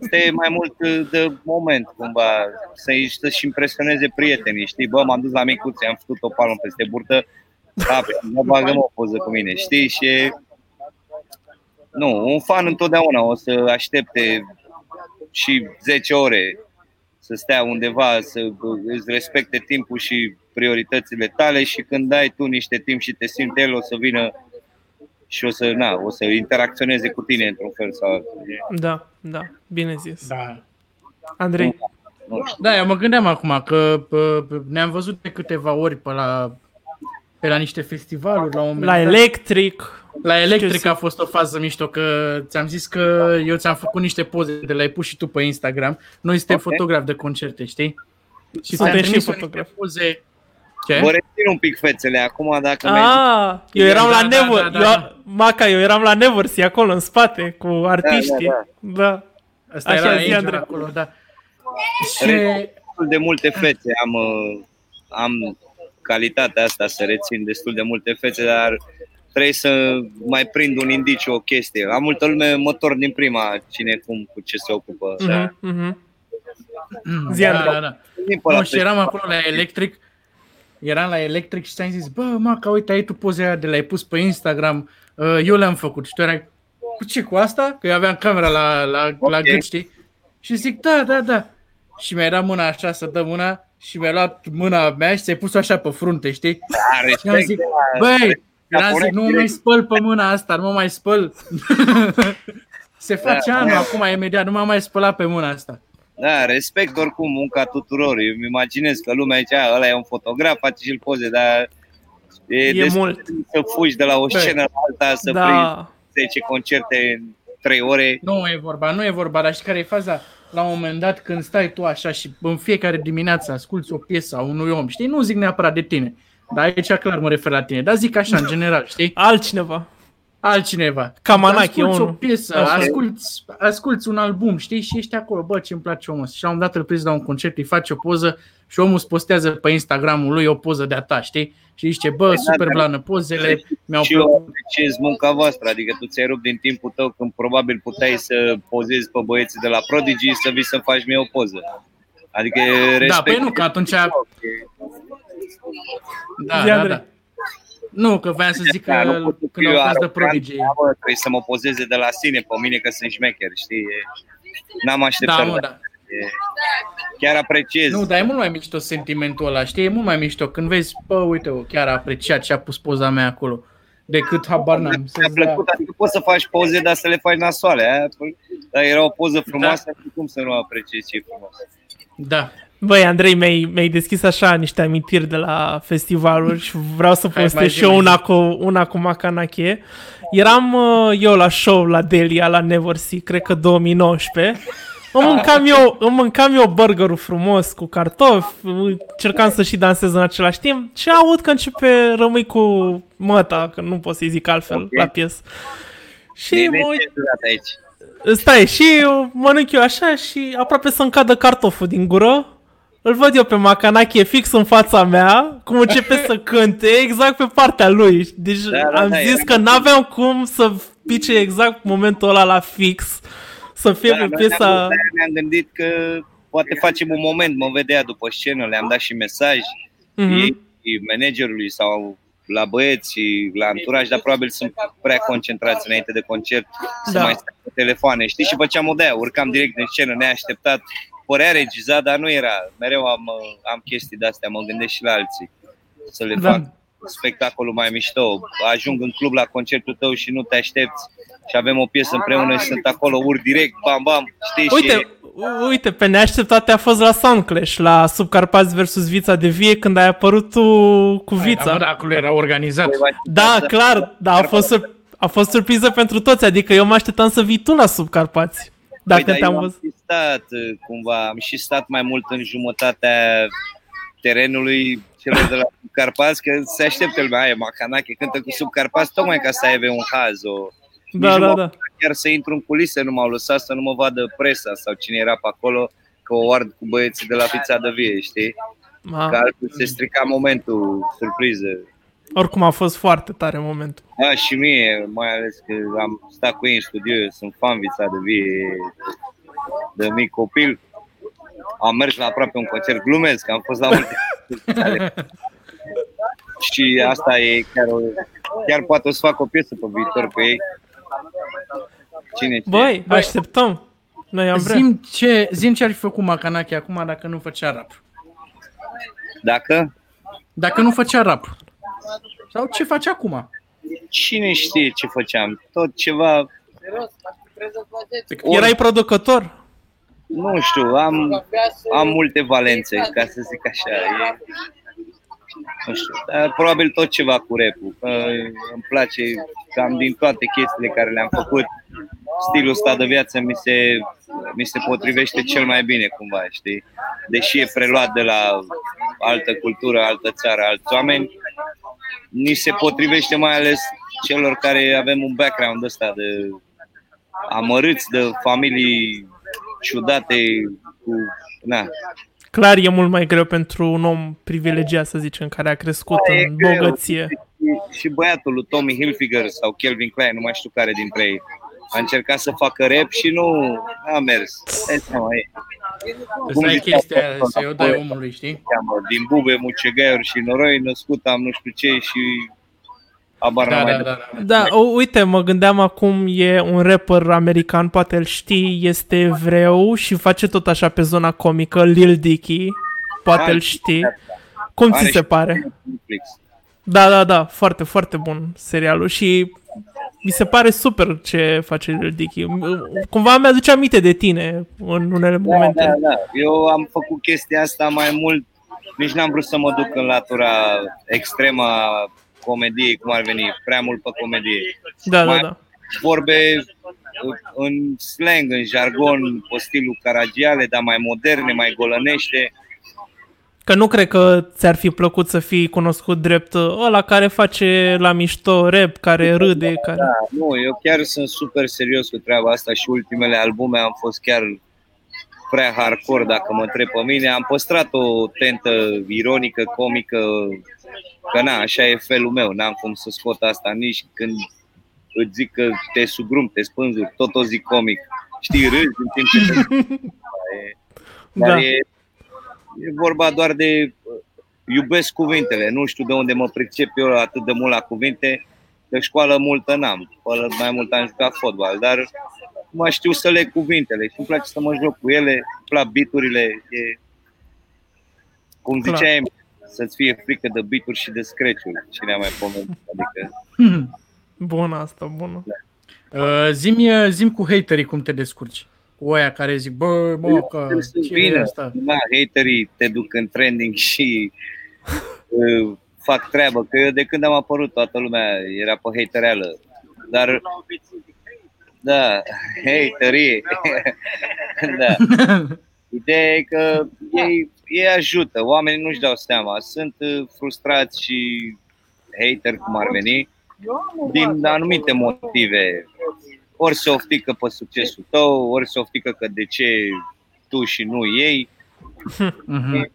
este mai mult de moment, cumva, să-i să-și impresioneze prietenii, știi? Bă, m-am dus la micuțe, am făcut o palmă peste burtă, da, mă bagă o poză cu mine, știi? Și nu, un fan întotdeauna o să aștepte și 10 ore să stea undeva, să îți respecte timpul și prioritățile tale și când dai tu niște timp și te simți el, o să vină și o să, na, o să interacționeze cu tine într-un fel sau altul. Da, da, bine zis. Da. Andrei? Da, eu mă gândeam acum că ne-am văzut de câteva ori pe la, pe la niște festivaluri la un moment La Electric. La Electric a fost o fază mișto, că ți-am zis că eu ți-am făcut niște poze de le-ai pus și tu pe Instagram. Noi suntem okay. fotografi de concerte, știi? Și suntem și fotografi. Poze ce? Vă rețin un pic fețele acum dacă Ah, mergi. eu eram da, la da, Never, da, da, da. Eu, Maca, eu eram la Nevers, acolo în spate cu artiștii. Da, da, da. da. Asta Așa era aici, acolo, da. Și... Destul de multe fețe am, uh, am calitatea asta să rețin destul de multe fețe, dar trebuie să mai prind un indiciu, o chestie. Am multă lume mă torn din prima cine cum cu ce se ocupă. Mm-hmm, da. mm-hmm. Mm, da, da, da. Nu, și eram acolo la Electric eram la Electric și ți-am zis, bă, mă, că uite, ai tu poze de le-ai pus pe Instagram, uh, eu le-am făcut. Și tu erai, cu ce, cu asta? Că eu aveam camera la, la, okay. la gât, știi? Și zic, da, da, da. Și mi-a dat mâna așa să dă mâna și mi-a luat mâna mea și ți-ai pus așa pe frunte, știi? Da, și am zis, băi, am zis, nu mă mai spăl pe mâna asta, nu mă mai spăl. Se face da, anul da. acum, imediat, nu m-am mai spălat pe mâna asta. Da, respect oricum munca tuturor. Eu îmi imaginez că lumea aici, ăla e un fotograf, face și-l poze, dar e, e mult. să fugi de la o scenă la alta, să da. prinzi 10 concerte în 3 ore. Nu e vorba, nu e vorba, dar știi care e faza? La un moment dat când stai tu așa și în fiecare dimineață asculți o piesă a unui om, știi, nu zic neapărat de tine, dar aici clar mă refer la tine, dar zic așa în general, știi? Altcineva altcineva. Camanache, asculți o piesă, asculți, asculți un album, știi, și ești acolo, bă, ce îmi place omul Și la un dat îl prins la un concert, îi face o poză și omul îți postează pe Instagramul lui o poză de-a ta, știi? Și zice, bă, păi da, super blană pozele, mi-au plăcut. Ce e munca voastră, adică tu ți-ai rupt din timpul tău când probabil puteai să pozezi pe băieții de la Prodigy să vii să faci mie o poză. Adică respect. Da, păi nu, că atunci... Da, da, da. Nu, că voiam să zic că nu când au fost de Prodigy. Trebuie să mă pozeze de la sine pe mine că sunt șmecher, știi? N-am așteptat. Da, mă, da. Chiar apreciez. Nu, dar e mult mai mișto sentimentul ăla, știi? E mult mai mișto când vezi, bă, uite, chiar a apreciat ce a pus poza mea acolo decât habar n-am. Mi-a plăcut, da. adică poți să faci poze, dar să le faci nasoale. Aia? Dar era o poză frumoasă, da. cum să nu apreciezi ce e frumos. Da. Băi, Andrei, mi-ai, mi-ai deschis așa niște amintiri de la festivaluri și vreau să postez și eu una cu, una cu Macanache. Eram uh, eu la show la Delia, la Never See, cred că 2019. Îmi mâncam, eu, îmi mâncam eu burgerul frumos cu cartofi, încercam să și dansez în același timp și aud că începe rămâi cu măta, că nu pot să-i zic altfel okay. la piesă. Și mă uit... aici. Stai, și eu mănânc eu așa și aproape să-mi cadă cartoful din gură îl văd eu pe Macanache fix în fața mea, cum începe să cânte exact pe partea lui. Deci da, da, am da, zis că n-aveam cum să pice exact momentul ăla la fix, să fie da, pe piesa... Ne-am, ne-am gândit că poate facem un moment, mă vedea după scenă, le-am dat și mesaj mm-hmm. ei, managerului sau la băieți, la anturaj, dar probabil sunt prea concentrați înainte de concert da. să mai stai pe telefoane, știi? Și făceam o de urcam direct în scenă neașteptat părea regizat, dar nu era. Mereu am, am chestii de-astea, mă gândesc și la alții să le da. fac spectacolul mai mișto. Ajung în club la concertul tău și nu te aștepți și avem o piesă împreună și sunt acolo, ur direct, bam, bam, știi? Uite, și... uite, pe neașteptate a fost la Soundclash, la Subcarpați versus Vița de Vie, când ai apărut tu cu Vița. Da, acolo era organizat. Da, clar, da, a fost, a fost surpriză pentru toți, adică eu mă așteptam să vii tu la Subcarpați. Dacă păi, te-am văzut. Am stat, cumva, am și stat mai mult în jumătatea terenului celor de la Subcarpați, că se așteptă lumea, aia, Macanache cântă cu Subcarpați, tocmai ca să aibă un haz, o... Da, da, da. Chiar să intru în culise, nu m-au lăsat să nu mă vadă presa sau cine era pe acolo, că o ard cu băieții de la Fița de Vie, știi? Ma. Că altfel se strica momentul surpriză. Oricum a fost foarte tare momentul. Da, și mie, mai ales că am stat cu ei în studio, eu sunt fan Vița de Vie de mic copil. Am mers la aproape un concert, glumesc, am fost la multe Și asta e chiar, o, chiar poate o să fac o piesă pe viitor cu ei. Cine știe? Băi, așteptăm. Noi am vrea. Zim ce, zim ce ar fi făcut Macanache acum dacă nu făcea rap. Dacă? Dacă nu făcea rap. Sau ce face acum? Cine știe ce făceam? Tot ceva... Erai producător? Nu știu, am, am multe valențe, ca să zic așa. E, nu știu, dar probabil tot ceva cu rap îmi place cam din toate chestiile care le-am făcut, stilul ăsta de viață mi se, mi se potrivește cel mai bine cumva, știi? Deși e preluat de la altă cultură, altă țară, alți oameni, ni se potrivește mai ales celor care avem un background ăsta de amărâți, de familii ciudate, cu, na, Clar e mult mai greu pentru un om privilegiat, să zicem, care a crescut da, în bogăție. Și, și băiatul lui Tommy Hilfiger sau Kelvin Klein, nu mai știu care dintre ei, a încercat să facă rap și nu a mers. Asta e chestia să o dai omului, știi? Din bube, mucegaiuri și noroi, născut am nu știu ce și Abar da, da, da, da, da. da, uite, mă gândeam acum, e un rapper american, poate îl știi, este evreu și face tot așa pe zona comică, Lil Dicky, poate îl știi. Cum ți se pare? Da, da, da, foarte, foarte bun serialul și mi se pare super ce face Lil Dicky. Cumva mi-aduce aminte de tine în unele da, momente. Da, da. Eu am făcut chestia asta mai mult, nici n-am vrut să mă duc în latura extremă comediei, cum ar veni, prea mult pe comedie. Da, da, da. Vorbe în slang, în jargon, pe stilul caragiale, dar mai moderne, mai golănește. Că nu cred că ți-ar fi plăcut să fii cunoscut drept ăla care face la mișto rap, care râde. Care... Da, nu, eu chiar sunt super serios cu treaba asta și ultimele albume am fost chiar prea hardcore dacă mă întreb pe mine. Am păstrat o tentă ironică, comică, că na, așa e felul meu, n-am cum să scot asta nici când îți zic că te sugrum, te spânzuri, tot o zic comic. Știi, râzi în timp ce te... Dar da. e, e vorba doar de iubesc cuvintele, nu știu de unde mă pricep eu atât de mult la cuvinte, de școală multă n-am, mai mult am jucat fotbal, dar mă știu să le cuvintele și îmi place să mă joc cu ele, îmi plac biturile, e, cum ziceai, să-ți fie frică de bituri și de scratch-uri. Cine a mai pomenit? Adică... Bună asta, bună. Da. Uh, zim, zim cu haterii cum te descurci. Cu aia care zic, bă, mă, că ce bine. e asta? Da, haterii te duc în trending și uh, fac treabă. Că eu de când am apărut, toată lumea era pe hatereală. Dar da, haterii. da. Ideea e că ei, ei ajută, oamenii nu-și dau seama. Sunt uh, frustrați și hater, cum ar veni, din anumite motive. Ori se oftică pe succesul tău, ori se oftică că de ce tu și nu ei. Uh-huh.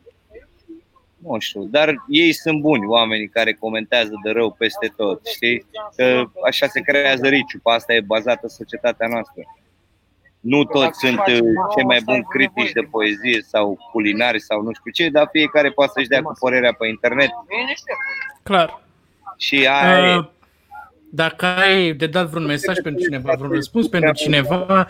Nu știu, dar ei sunt buni, oamenii care comentează de rău peste tot, știi? Că așa se creează riciu, pe asta e bazată societatea noastră nu toți sunt uh, cei mai buni critici de poezie sau culinari sau nu știu ce, dar fiecare poate să-și dea cu părerea pe internet. Clar. Și aia uh, Dacă ai de dat vreun mesaj pentru cineva, vreun răspuns pentru cineva,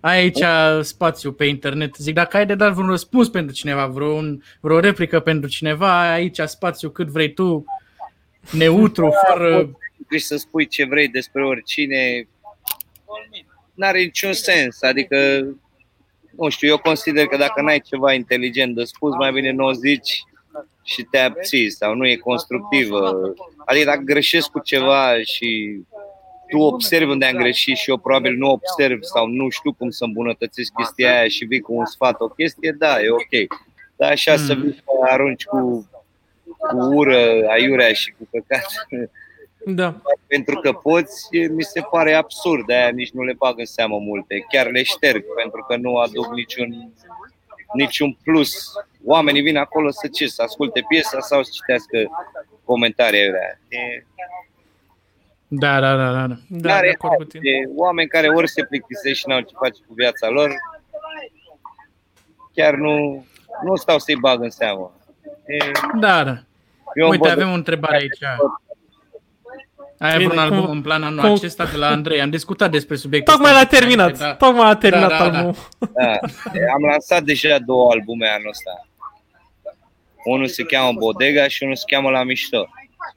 ai aici spațiu pe internet. Zic, dacă ai de dat vreun răspuns pentru cineva, vreun, vreo replică pentru cineva, ai aici spațiu cât vrei tu, neutru, fără... Poți să spui ce vrei despre oricine, n-are niciun sens. Adică, nu știu, eu consider că dacă n-ai ceva inteligent de spus, mai bine nu o zici și te abții sau nu e constructivă. Adică dacă greșesc cu ceva și tu observi unde am greșit și eu probabil nu observ sau nu știu cum să îmbunătățesc chestia aia și vii cu un sfat, o chestie, da, e ok. Dar așa mm. să vii să arunci cu, cu ură, aiurea și cu păcat. Da. Pentru că poți, mi se pare absurd, de aia nici nu le bag în seamă multe. Chiar le șterg, pentru că nu aduc niciun, niciun plus. Oamenii vin acolo să ce? Să asculte piesa sau să citească comentariile. E... Da, da, da, da. Da, Dar de e acord cu tine. de oameni care ori se plictisesc și n-au ce face cu viața lor, chiar nu, nu stau să-i bag în seamă. E, Da, da. eu Uite, îmi avem o întrebare aici. Ai Bine, vreun album cum- în plan anul cum- acesta de la Andrei? Am discutat despre subiectul Tocmai ăsta. l-a terminat. Da. Tocmai a terminat Da, da, da. albumul. Da, am lansat deja două albume anul ăsta. Unul se cheamă Bodega și unul se cheamă La Mișto.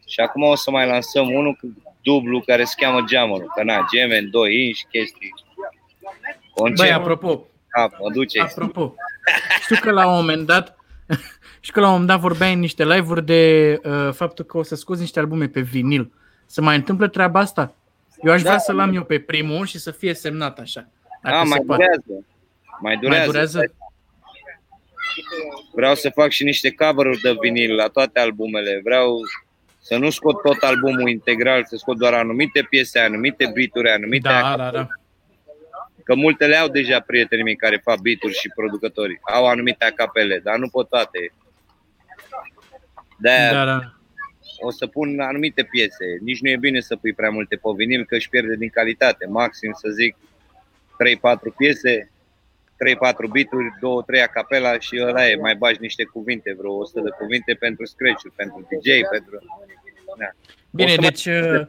Și acum o să mai lansăm unul cu dublu care se cheamă Geamănul. Că na, gemeni, doi inși, chestii. Concept. Băi, apropo, Da, mă duce. apropo, știu că la un moment dat știu că la un moment dat vorbeai în niște live-uri de uh, faptul că o să scoți niște albume pe vinil. Se mai întâmplă treaba asta? Eu aș Da. vrea să-l am eu pe primul și să fie semnat așa. Dacă A, se mai poate. durează. Mai durează. Mai durează? Vreau să fac și niște cover-uri de vinil la toate albumele. Vreau să nu scot tot albumul integral, să scot doar anumite piese, anumite beat-uri, anumite Da, da, da. Că multele au deja prietenii mei care fac beat și producători. Au anumite acapele, dar nu pot toate. de Da, da. O să pun anumite piese. Nici nu e bine să pui prea multe pe vinil, că își pierde din calitate. Maxim să zic 3-4 piese, 3-4 beaturi, 2-3 acapela și ăla e. Mai bagi niște cuvinte, vreo 100 de cuvinte pentru scratch pentru DJ, pentru... Da. Bine, O să mai- deci uh,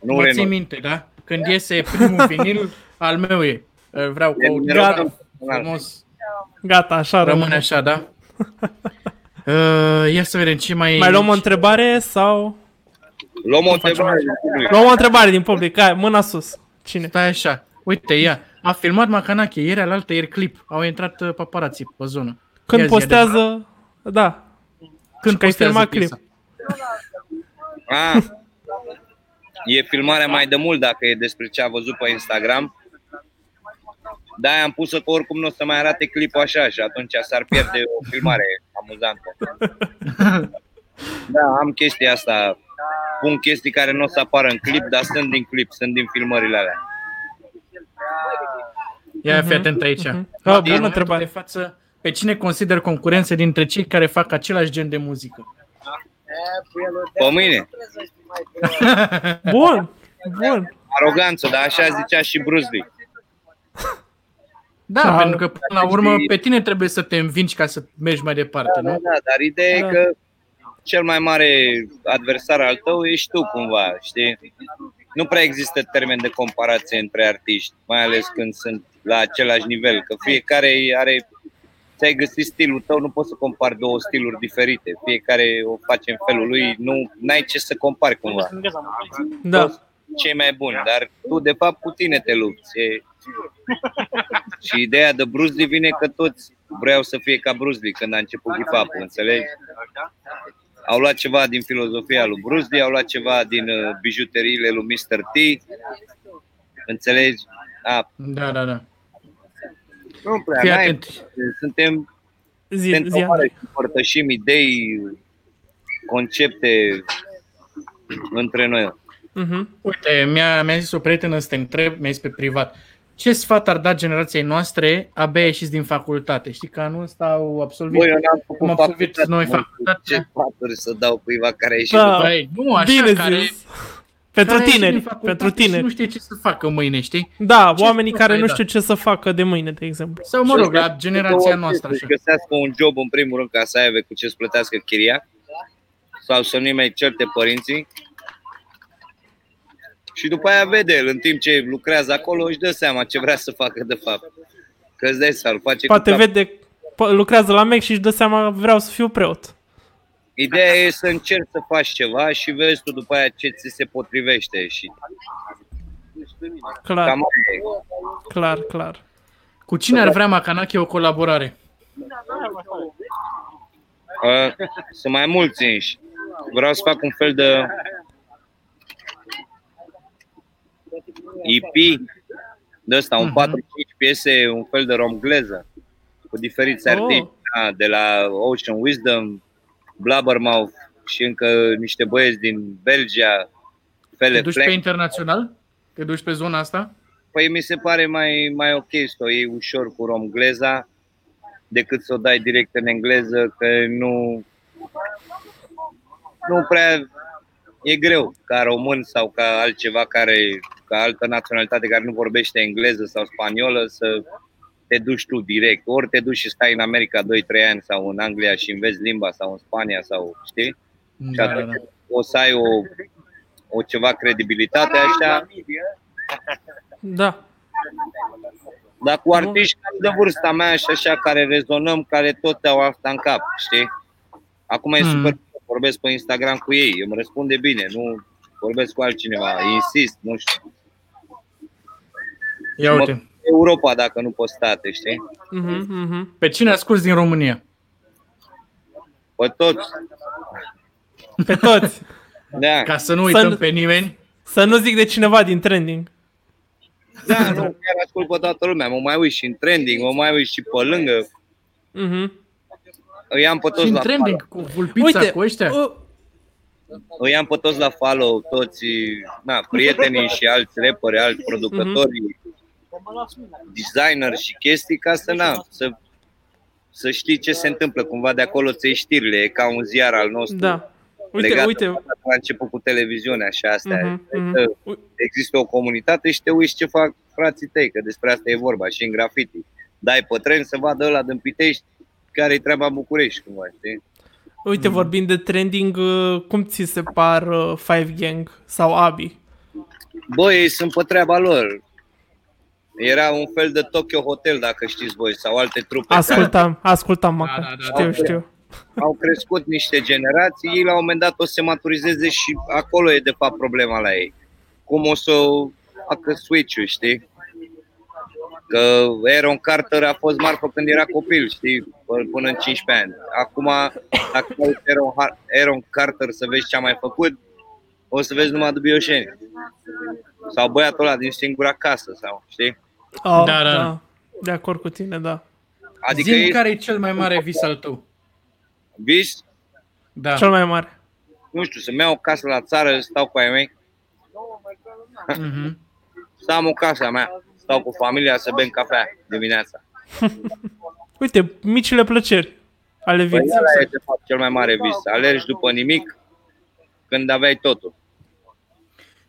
Nu mă ții renunț. minte, da? Când iese primul vinil, al meu e. Uh, Vreau E cu numerotat Gata. personal. frumos. Gata, așa Rămâne rămâne. așa, da? Uh, ia să vedem ce mai Mai luăm o întrebare sau... Luăm o facem întrebare. Luăm o întrebare din public. Hai, mâna sus. Cine? Stai așa. Uite, ia. A filmat Macanache ieri alaltă ieri clip. Au intrat uh, paparații pe zonă. Când Ia zi, postează... Da. Când că ai postează filmat piesa? Ah, e filmarea mai de mult dacă e despre ce a văzut pe Instagram. Da, am pus-o că oricum nu o să mai arate clipul așa și atunci s-ar pierde o filmare amuzantă. Da, am chestia asta. Pun chestii care nu o să apară în clip, dar sunt din clip, sunt din filmările alea. Ia fi Mhm, atent aici. mhm. În Ah, bună momentul întrebare. De față, pe cine consider concurență dintre cei care fac același gen de muzică? Pe mine, Bun. Bun. aroganță, dar așa zicea și Bruce Lee. Da, Da. pentru că până la urmă pe tine trebuie să te învingi ca să mergi mai departe, Da, nu? da, dar ideea Da. e că cel mai mare adversar al tău ești tu cumva, știi? Nu prea există termen de comparație între artiști, mai ales când sunt la același nivel, că fiecare are ți-ai găsit stilul tău, nu poți să compari două stiluri diferite. Fiecare o face în felul lui, nu ai ce să compari cumva. Da. Toți cei mai buni, dar tu de fapt cu tine te lupți. E... Și ideea de Bruce Lee vine că toți vreau să fie ca Bruce Lee când a început hip hop înțelegi? Au luat ceva din filozofia lui Bruce Lee, au luat ceva din uh, bijuteriile lui Mr. T. Înțelegi? A, Da, da, da. nu prea, Fii n-ai- atent. suntem Zi, pentru zi. mare și împărtășim idei, concepte între noi. Mhm. Uite, mi-a, mi-a zis o prietenă să te întreb, mi-a zis pe privat, ce sfat ar da generației noastre abia ieșiți din facultate? Știi că anul ăsta au absolvit. Băi, eu n-am făcut Am absolvit facultate, noi mă, facultate. Ce sfaturi să dau cuiva care a ieșit Da. după Băi, nu așa, Bine care, zis. Pentru care a ieșit tineri. din facultate Pentru Și nu tineri. știe ce să facă mâine, știi? Da, Ce oamenii sfat care ai nu dat? știu ce să facă de mâine, de exemplu. Sau, mă rog, la Să- generația să- noastră, Să-și așa. găsească un job în primul rând ca să aibă cu ce să plătească chiria sau să nu-i mai certe părinții și după aia vede el în timp ce lucrează acolo își dă seama ce vrea să facă de fapt. Că îți dai seama, face cu Poate cap. vede, po- lucrează la Mac și își dă seama, vreau să fiu preot. Ideea e să încerci să faci ceva și vezi tu după aia ce ți se potrivește și Clar, cam aia e. clar, clar. Cu cine ar vrea Macanache o colaborare? Uh, sunt mai mulți înși. Vreau să fac un fel de EP de ăsta, un Mhm. 4-5 piese, un fel de romgleză cu diferiți Oh. artiști Da, de la Ocean Wisdom, Blabbermouth și încă niște băieți din Belgia. Fele Te duci Fleck. pe internațional? Te duci pe zona asta? Păi mi se pare mai, mai ok să o iei ușor cu romgleza decât să o dai direct în engleză, că nu, nu prea e greu ca român sau ca altceva care, ca altă naționalitate care nu vorbește engleză sau spaniolă să te duci tu direct. Ori te duci și stai în America 2-3 ani sau în Anglia și înveți limba sau în Spania sau știi? Da, și atunci da, da. o să ai o, o ceva credibilitate așa. Da. Dar cu artiști de vârsta mea și așa care rezonăm, care tot au asta în cap, știi? Acum e hmm. super vorbesc pe Instagram cu ei, îmi răspunde bine, nu vorbesc cu altcineva, insist, nu știu. Ia uite. Europa dacă nu postate, știi? Uh-huh, uh-huh. Pe cine asculti din România? Pe toți. Pe toți. Da. Ca să nu uităm să, pe nimeni. Să nu zic de cineva din trending. Da, nu, chiar ascult pe toată lumea. Mă mai uit și în trending, mă mai uit și pe lângă. Uh-huh. Îi am pe toți și la trending follow. cu vulpița, Uite, cu ăștia. Uh, îi am pe toți la follow, toți na, prietenii și alți rapperi, alți producători, uh-huh. Designer și chestii ca să, na, să, să știi ce se întâmplă. Cumva de acolo ți știrile, e ca un ziar al nostru. Da. Uite, legat uite. La început cu televiziunea și astea. Uh-huh, uh-huh. Există o comunitate și te uiți ce fac frații tăi, că despre asta e vorba și în graffiti. Dai pe tren să vadă ăla din Pitești care e treaba București, cumva, știi? Uite, mm. vorbind de trending, uh, cum ți se par uh, Five Gang sau Abi? Băi, ei sunt pe treaba lor. Era un fel de Tokyo Hotel, dacă știți voi, sau alte trupe. Ascultam, care... ascultam, da, da, da, știu, da. știu. Au crescut niște generații, ei la un moment dat o să se maturizeze și acolo e de fapt problema la ei. Cum o să facă switch știi? Că Aaron Carter a fost marfă când era copil, știi, până în 15 ani. Acum, dacă uiți Aaron, Aaron Carter să vezi ce a mai făcut, o să vezi numai dubioșeni. Sau băiatul ăla din singura casă, sau, știi? Oh, da, da, da. De acord cu tine, da. Adică Zim e... care e cel mai mare vis al tău? Vis? Da. Cel mai mare. Nu știu, să-mi iau o casă la țară, stau cu ai mei. Mm-hmm. Să am o casă a mea stau cu familia să bem cafea dimineața. Uite, micile plăceri ale păi vieții. Păi e de fapt cel mai mare vis. Alergi după nimic când aveai totul.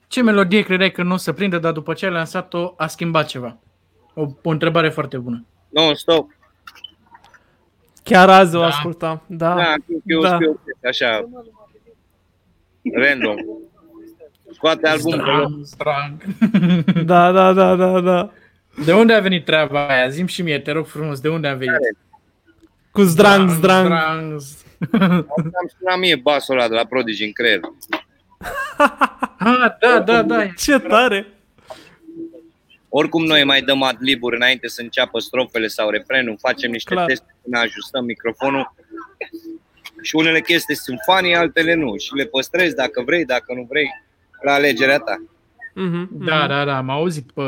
Ce melodie credeai că nu o să prindă, dar după ce ai lansat-o a schimbat ceva? O, o întrebare foarte bună. Nu, stop. Chiar azi o da. ascultam. Da, da, eu da. așa, random. Scoate albumul. Strang, strang. da, da, da, da, da. De unde a venit treaba aia? Zim și mie, te rog frumos, de unde a venit? Cu zdrang, zdrang. Am sunat mie basul ăla de la Prodigy în creier. ah, da, da, da. Ce tare! Oricum noi mai dăm adliburi înainte să înceapă strofele sau refrenul, facem niște Clar. teste ne ajustăm microfonul și unele chestii sunt funny, altele nu și le păstrezi dacă vrei, dacă nu vrei la alegerea ta. Mm-hmm, da, da, da, am auzit pe,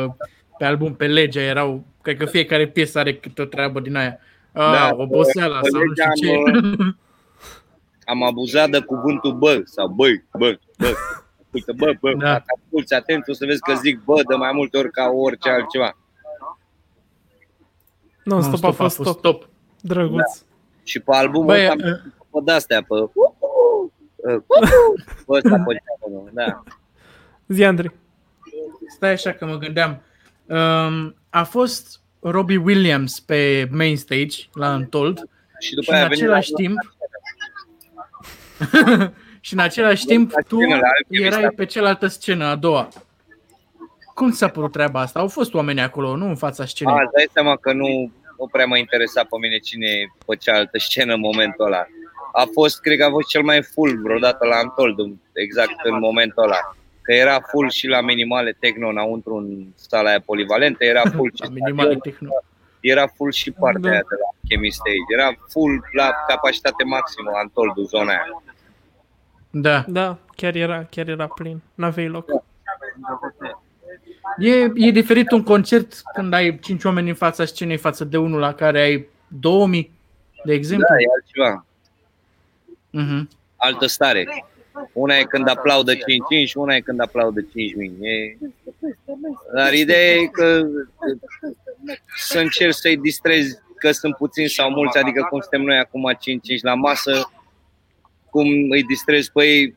pe album, pe legea erau, cred că fiecare piesă are câte o treabă din aia. Ah, da, oboseala sau nu știu ce. Am, am abuzat de cuvântul bă sau băi, bă, bă. Uite, bă, bă, da. dacă asculti atent, o să vezi că zic bă de mai multe ori ca orice altceva. Nu, no, stop, stop a fost stop. stop. Drăguț. Da. Și pe albumul Băi, ăsta, uh... pe de-astea, pe... Bă, ăsta pe da. Zi, Andrei. Stai așa că mă gândeam. Um, a fost Robbie Williams pe main stage la Untold și, după și în același timp și în același timp tu erai pe cealaltă scenă, a doua. Cum s-a părut treaba asta? Au fost oameni acolo, nu în fața scenei. A, dai seama că nu, nu prea mă interesa pe mine cine e pe cealaltă scenă în momentul ăla. A fost, cred că a fost cel mai full vreodată la Untold, exact în momentul ăla că era full și la minimale techno înăuntru în sala aia polivalentă, era full și minimale techno. Era full și partea da. aia de la Chemi Stage. Era full la capacitate maximă Antoldu, zona aia. Da. Da, chiar era, chiar era plin. N-aveai loc. E, e diferit un concert când ai cinci oameni în fața scenei față de unul la care ai 2000. de exemplu? Da, e altceva. Uh-huh. Altă stare. Una e când aplaudă 5-5 și una e când aplaudă 5.000. E... Dar ideea e că să încerci să-i distrezi că sunt puțini sau mulți, adică cum suntem noi acum 5-5 la masă, cum îi distrezi pe ei,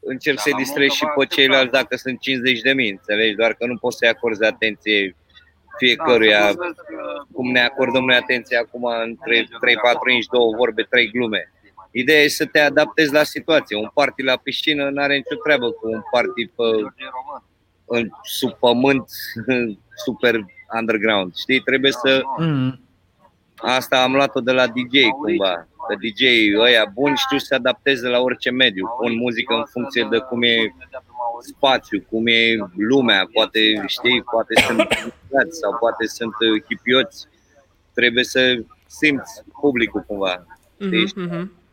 încerc să-i distrezi și pe ceilalți dacă sunt 50 de mii, înțelegi? Doar că nu poți să-i acorzi atenție fiecăruia, cum ne acordăm noi atenție acum în 3, 3 4 inci, două vorbe, trei glume. Ideea e să te adaptezi la situație. Un party la piscină nu are nicio treabă cu un party pe, în, sub pământ, super underground. Știi, trebuie să... Mm. Asta am luat-o de la DJ cumva. Că DJ ăia buni știu să se adapteze la orice mediu. Pun muzică în funcție de cum e spațiu, cum e lumea. Poate, știi, poate sunt sau poate sunt hipioți. Trebuie să simți publicul cumva. Știi? Mm-hmm.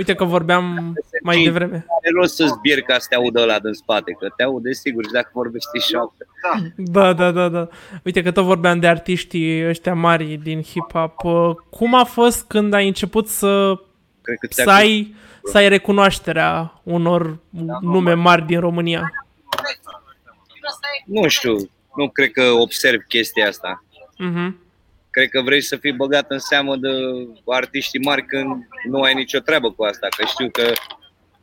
Uite că vorbeam mai devreme. Are rost să zbieri ca să te audă ăla din spate, că te aude sigur și dacă vorbești șoaptă. Da, da, da, da. Uite că tot vorbeam de artiștii ăștia mari din hip-hop. Cum a fost când ai început să, Cred că să, ai, să ai recunoașterea unor nume mari din România? Nu știu, nu cred că observ chestia asta. Uh-huh. Cred că vrei să fii băgat în seamă de artiștii mari când nu ai nicio treabă cu asta. Că știu că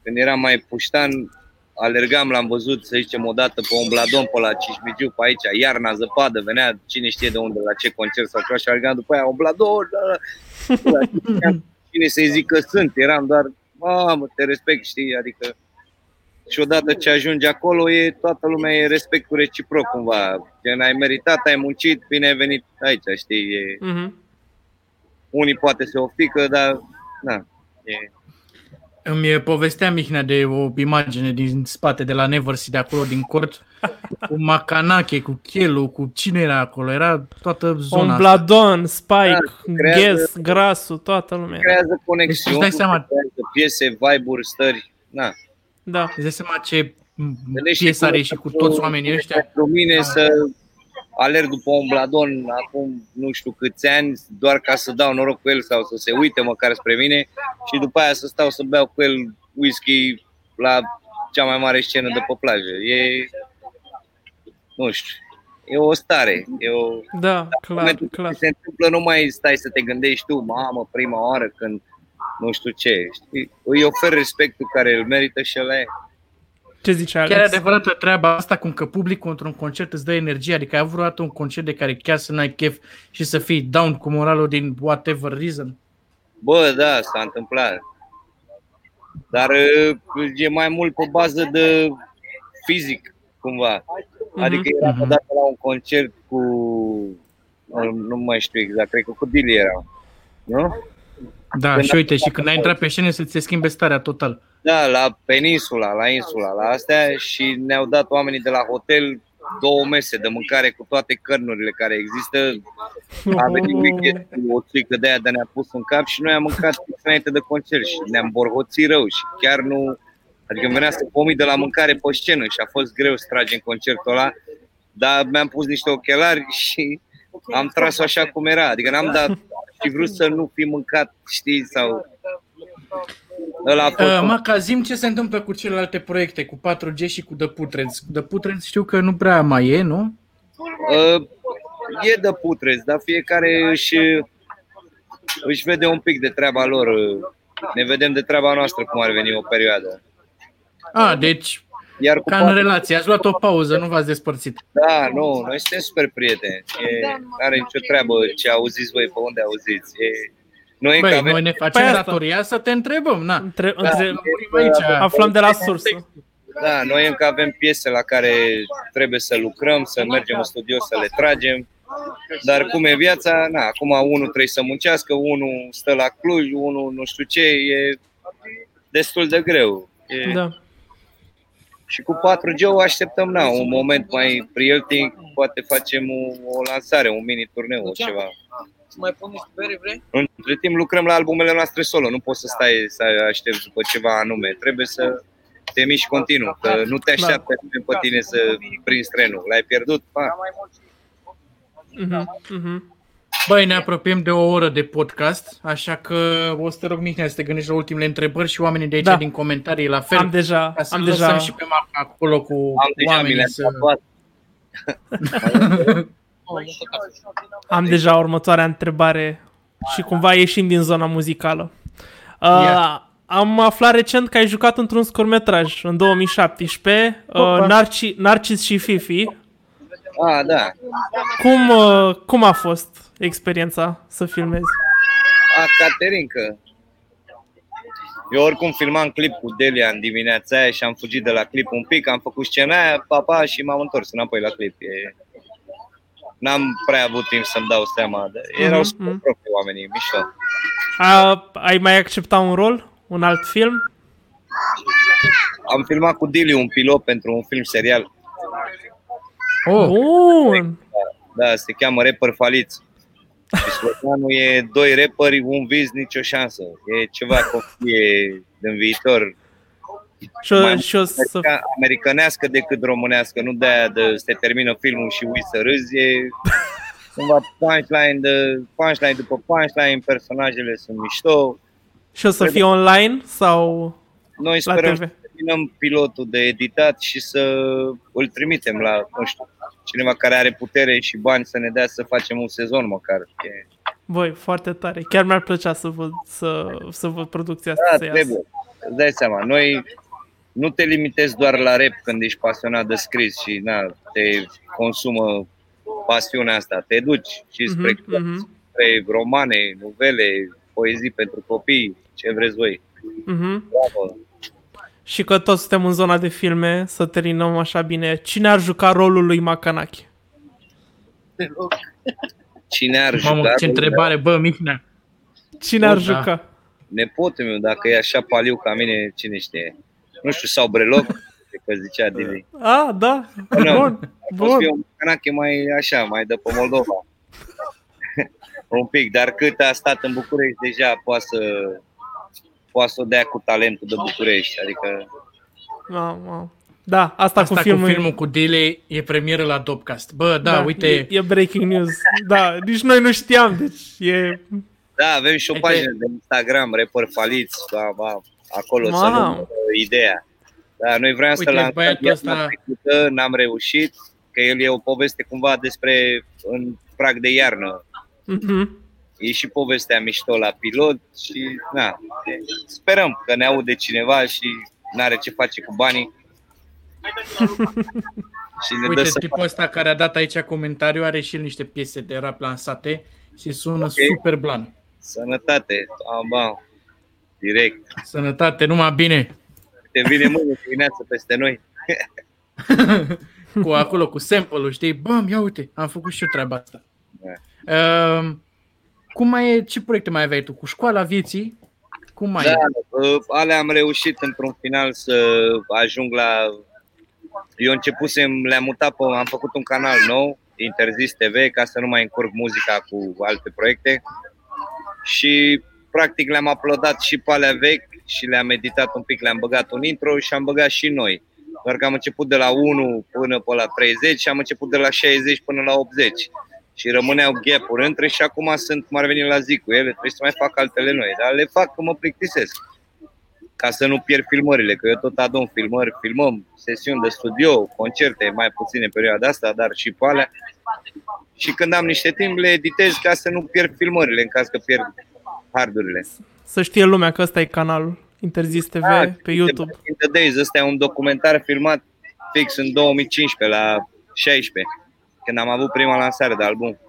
când eram mai puștan, alergam, l-am văzut, să zicem, o dată pe un bladon pe la Cismigiu, pe aici, iarna, zăpadă, venea cine știe de unde, la ce concert sau ceva și alergam după aia, un bladon, da, da. cine să-i zic că sunt, eram doar, mamă, te respect, știi, adică și odată ce ajungi acolo, e, toată lumea e respectul reciproc cumva. Când ai meritat, ai muncit, bine ai venit aici, știi? E... Uh-huh. Unii poate se oftică, dar na, e... Îmi povestea Mihnea de o imagine din spate de la Neversea de acolo din cort cu Macanache, cu Chelu, cu cine era acolo, era toată zona Un Bladon, Spike, da, creează, Guess, Grasu, toată lumea. Creează conexiuni, deci, seama... creează piese, vibe-uri, stări, na. Da. Îți dai seama ce piesă are și cu toți oamenii ăștia? Pentru mine să alerg după un bladon acum nu știu câți ani, doar ca să dau noroc cu el sau să se uite măcar spre mine și după aia să stau să beau cu el whisky la cea mai mare scenă de pe plajă. E, nu știu, e o stare. E o, da, clar, clar. Se întâmplă, nu mai stai să te gândești tu, mamă, prima oară când nu știu ce, știi? Îi ofer respectul care îl merită și ăla e. Ce zice Alex? Chiar e adevărată treaba asta cum că publicul într-un concert îți dă energie, adică ai avut un concert de care chiar să n-ai chef și să fii down cu moralul din whatever reason? Bă, da, s-a întâmplat. Dar e mai mult pe bază de fizic, cumva. Adică mm-hmm. era odată la un concert cu, nu mai știu exact, cred că cu Dili era, nu? Da, când și uite, și când ai intrat pe scenă să ți se schimbe starea total. Da, la peninsula, la insula, la astea și ne-au dat oamenii de la hotel două mese de mâncare cu toate cărnurile care există. A venit weekend cu o țică de aia de ne-a pus în cap și noi am mâncat înainte de concert și ne-am borhoțit rău și chiar nu... Adică venea să pomi de la mâncare pe scenă și a fost greu să tragem concertul ăla, dar mi-am pus niște ochelari și am tras-o așa cum era. Adică n-am dat și vrut să nu fi mâncat, știi, sau... Ăla a fost... uh, Maca, zim ce se întâmplă cu celelalte proiecte, cu 4G și cu The Putreds. The Putreds știu că nu prea mai e, nu? Uh, e The Putreds, dar fiecare își, își vede un pic de treaba lor. Ne vedem de treaba noastră cum ar veni o perioadă. A, deci iar cu Ca în relație, ați luat o pauză, nu v-ați despărțit. Da, nu, noi suntem super prieteni. E, are nicio treabă ce auziți voi, pe unde auziți. E, noi, Băi, avem... noi ne facem păi datoria să te întrebăm, na. Între, da, între, aici, aflăm de la sursă. Da, noi încă avem piese la care trebuie să lucrăm, să mergem în studio, să le tragem. Dar cum e viața, na, acum unul trebuie să muncească, unul stă la Cluj, unul nu știu ce, e destul de greu. E... Da. Și cu 4G o așteptăm, na, un moment mai prielnic, poate facem o, o lansare, un mini turneu, o ceva. Să mai pun niște bere, vrei? Între timp lucrăm la albumele noastre solo, nu poți să stai să aștepți după ceva anume, trebuie să te miști continuu, că nu te așteaptă nimeni pe tine să prinzi trenul, l-ai pierdut, pa. Uh-huh, uh-huh. Băi, ne apropiem de o oră de podcast, așa că o să te rog, Mihnea, să te gândești la ultimele întrebări și oamenii de aici Da. din comentarii la fel. Am deja, ca să am lăsăm deja, și pe Marc acolo cu Am deja mi oamenii le-am să... tatuat. am deja următoarea întrebare și cumva ieșim din zona muzicală. Uh, Ia. am aflat recent că ai jucat într-un scurtmetraj în 2017, uh, Opa. Narci, Narcis și Fifi. Ah, da. Cum, uh, cum a fost experiența să filmezi? A, Caterinca. Eu oricum filmam clip cu Delia în dimineața aia și am fugit de la clip un pic, am făcut scena aia, papa, și m-am întors înapoi la clip. E... N-am prea avut timp să-mi dau seama. De... Erau Mhm, super mhm. proprii oamenii, mișto. A, ai mai acceptat un rol? Un alt film? Am filmat cu Dili un pilot pentru un film serial. Oh, Bun! Da, se cheamă Rapper Faliți. Și sloganul e doi rapperi, un vis, nicio șansă. E ceva copie din viitor. Și, o- Mai și o să... America, americanească decât românească, nu de-aia de se termină filmul și uiți să râzi, e cumva punchline, de, punchline după punchline, personajele sunt mișto. Și o să fie online sau Noi la sperăm TV? să terminăm pilotul de editat și să îl trimitem la, nu știu, cineva care are putere și bani să ne dea să facem un sezon măcar. E, Băi, foarte tare. Chiar mi-ar plăcea să văd, să, să văd producția asta da, să iasă. trebuie. Îți dai seama, noi nu te limitezi doar la rap când ești pasionat de scris și na, te consumă pasiunea asta. Te duci și spre, Mhm, mhm, spre romane, novele, poezii pentru copii, ce vreți voi. mhm. Bravo. Și că toți suntem în zona de filme, să terminăm așa bine. Cine ar juca rolul lui Makanaki? Cine ar mamă, juca? ce întrebare, bă, Mihnea. Cine Bun, ar da. juca? Nepotul meu, dacă e așa paliu ca mine, cine știe? Nu știu, sau breloc, că zicea Dili. A, da. Nu, Bun, Poți fi bun. un canache mai așa, mai de pe Moldova. un pic, dar cât a stat în București, deja poate să, poate să o dea cu talentul de București. Adică, Mamă. Da, asta, Asta cu filmul. cu filmul cu Dile e premieră la Dopcast. Bă, da, uite, E, e breaking news. Da, nici noi nu știam, deci e... da, avem și o Uite. pagină de Instagram, Rapper Faliți, ba, ba, acolo să Mamă. luăm ideea. Da, noi vreau să Uite, lansăm băiatul iarna ăsta- trecută, n-am reușit, că el e o poveste cumva despre în prag de iarnă. Mhm. E și povestea mișto la pilot și na, sperăm că ne aude cineva și n-are ce face cu banii. și ne uite, dă să tipul ăsta care a dat aici comentariu are și el niște piese de rap lansate și sună Ok. super blan. sănătate. Aba, direct. Sănătate, numai bine. Te vine mâine dimineață peste noi. cu acolo, cu sample-ul, știi? Bam, ia uite, am făcut și eu treaba asta. Da. Uh, cum mai e, ce proiecte mai aveai tu? Cu școala vieții? Cum mai Da, e? uh, alea am reușit într-un final să ajung la... Eu începusem, le-am mutat pe... Am făcut un canal nou, Interzis TV, ca să nu mai încurc muzica cu alte proiecte. Și practic le-am uploadat și pe alea vechi și le-am editat un pic, le-am băgat un intro și am băgat și noi. Doar că am început de la 1 până pe la 30 și am început de la 60 până la 80. Și rămâneau gap-uri între și acum sunt, cum ar veni la zi cu ele, trebuie să mai fac altele noi. Dar le fac că mă plictisesc. Ca să nu pierd filmările, că eu tot adun filmări, filmăm sesiuni de studio, concerte, mai puține în perioada asta, dar și pe alea. Și când am niște timp le editez ca să nu pierd filmările, în caz că pierd hardurile. Să știe lumea că ăsta e canalul Interzis TV Ah, pe YouTube. In the Days, ăsta e un documentar filmat fix în 2015, la 16, când am avut prima lansare de album.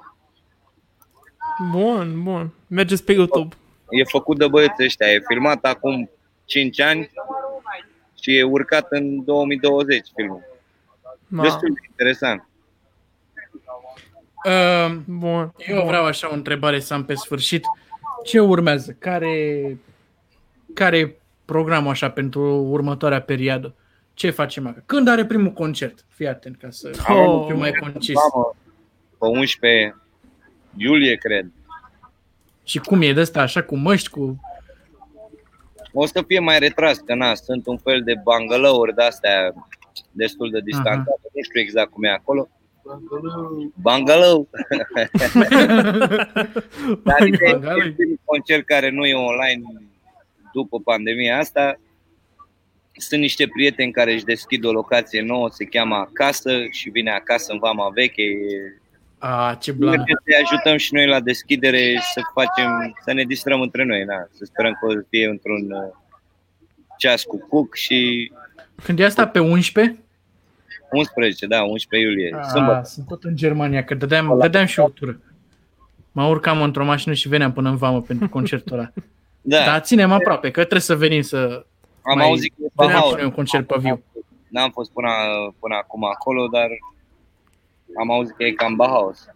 Bun, bun. Mergeți pe YouTube. E făcut de băieții ăștia, e filmat acum 5 ani și e urcat în 2020 filmul. Ma, Destul de interesant. Uh, bun. eu bun. vreau așa o întrebare să am pe sfârșit. Ce urmează? Care, care e programul așa pentru următoarea perioadă? Ce facem acum? Când are primul concert? Fii atent ca să Oh. fiu mai concis. Mamă, pe 11 iulie, cred. Și cum e de asta, așa cu măști, cu... O să fie mai retras, că na, sunt un fel de bangalouri de-astea destul de distanțate. Nu știu exact cum e acolo. Bungalow. Dar e un concert care nu e online după pandemia asta. Sunt niște prieteni care își deschid o locație nouă, se cheamă Acasă și vine acasă în Vama Veche. A, ce blană. Să ajutăm și noi la deschidere să facem, să ne distrăm între noi, na. să sperăm că o să fie într-un uh, ceas cu cuc și... Când e asta pe 11? 11, da, 11 iulie. A, Sâmbătă. Sunt tot în Germania, că dădeam, dădeam și o tură. Mă urcam într-o mașină și veneam până în vamă pentru concertul ăla. da. Dar ținem aproape, că trebuie să venim să Am mai auzit că Bauhaus. un concert pe viu. N-am fost până, până acum acolo, dar am auzit că e cam Bauhaus.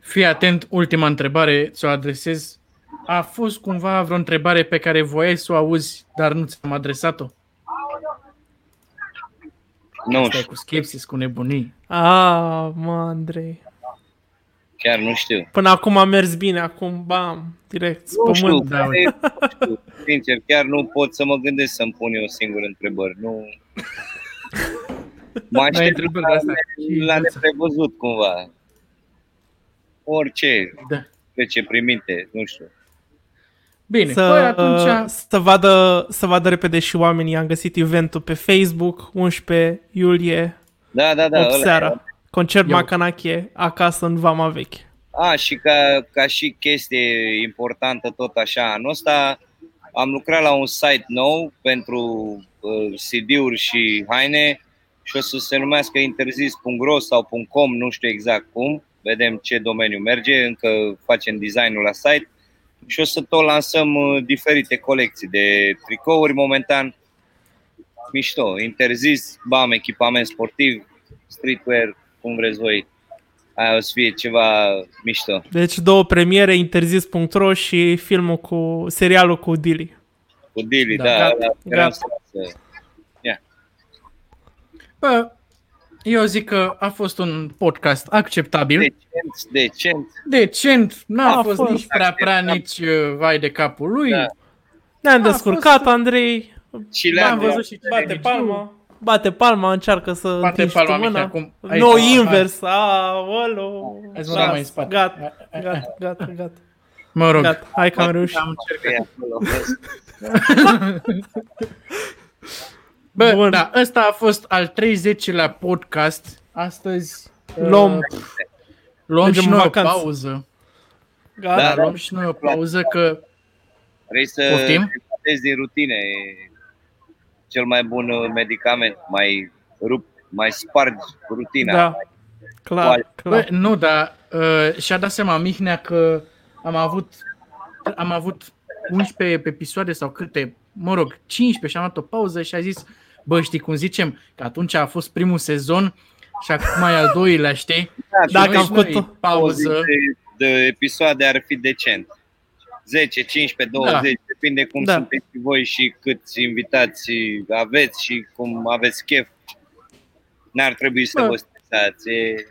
Fii atent, ultima întrebare ți-o adresez. A fost cumva vreo întrebare pe care voiai să o auzi, dar nu ți-am adresat-o? Nu Stai cu skepsis, cu nebunii. Ah, mă, Andrei. Chiar nu știu. Până acum a mers bine, acum bam, direct, nu știu, da, nu știu, sincer, chiar nu pot să mă gândesc să-mi pun eu singur întrebări. Nu... Mă aștept la, asta. la neprevăzut cumva. Orice, da. ce primite, nu știu. Bine, să, păi atunci... să, vadă, să vadă repede și oamenii. Am găsit eventul pe Facebook, 11 iulie, da, da, da, 8 seara. Concert Eu. Macanache, acasă în Vama Veche. A, și ca, ca și chestie importantă tot așa, anul ăsta am lucrat la un site nou pentru uh, CD-uri și haine și o să se numească interzis.ro sau .com, nu știu exact cum, vedem ce domeniu merge, încă facem designul la site și o să tot lansăm uh, diferite colecții de tricouri momentan. Mișto, interzis, bam, echipament sportiv, streetwear, cum vreți voi. Aia o să fie ceva mișto. Deci două premiere, interzis.ro și filmul cu, serialul cu Dili. Cu Dili, da, da, gata, da, gata. Să... Yeah. Bă, eu zic că a fost un podcast acceptabil. Decent, decent. Decent, n-a a fost, fost nici prea prea, nici uh, vai de capul lui. Da. Ne-am descurcat, fost... Andrei. Și le-am văzut și bate palma. Bate palma, încearcă să bate palma tu mâna. Acum. No, invers. Aolo. Hai să mai în spate. Gata, gata, gata, gata. Mă rog. Gata, hai că am reușit. Am Bă, Bun. da, ăsta a fost al 30-lea podcast. Astăzi luăm, uh, luăm și noi o pauză. Gata. Da, luăm și noi o pauză că Vrei să Poftim? din rutine cel mai bun uh, medicament, mai rup, mai spargi rutina. Da, clar, clar. Bă, nu, dar uh, și-a dat seama Mihnea că am avut, am avut 11 episoade sau câte, mă rog, 15 și am luat o pauză și a zis, bă, știi cum zicem, că atunci a fost primul sezon și acum e al doilea, știi? Da, Dacă am făcut pauză. De, de episoade ar fi decent. 10, 15, 20, da. depinde cum da. sunteți voi și câți invitați aveți și cum aveți chef. N-ar trebui să Bă. vă stresați. E...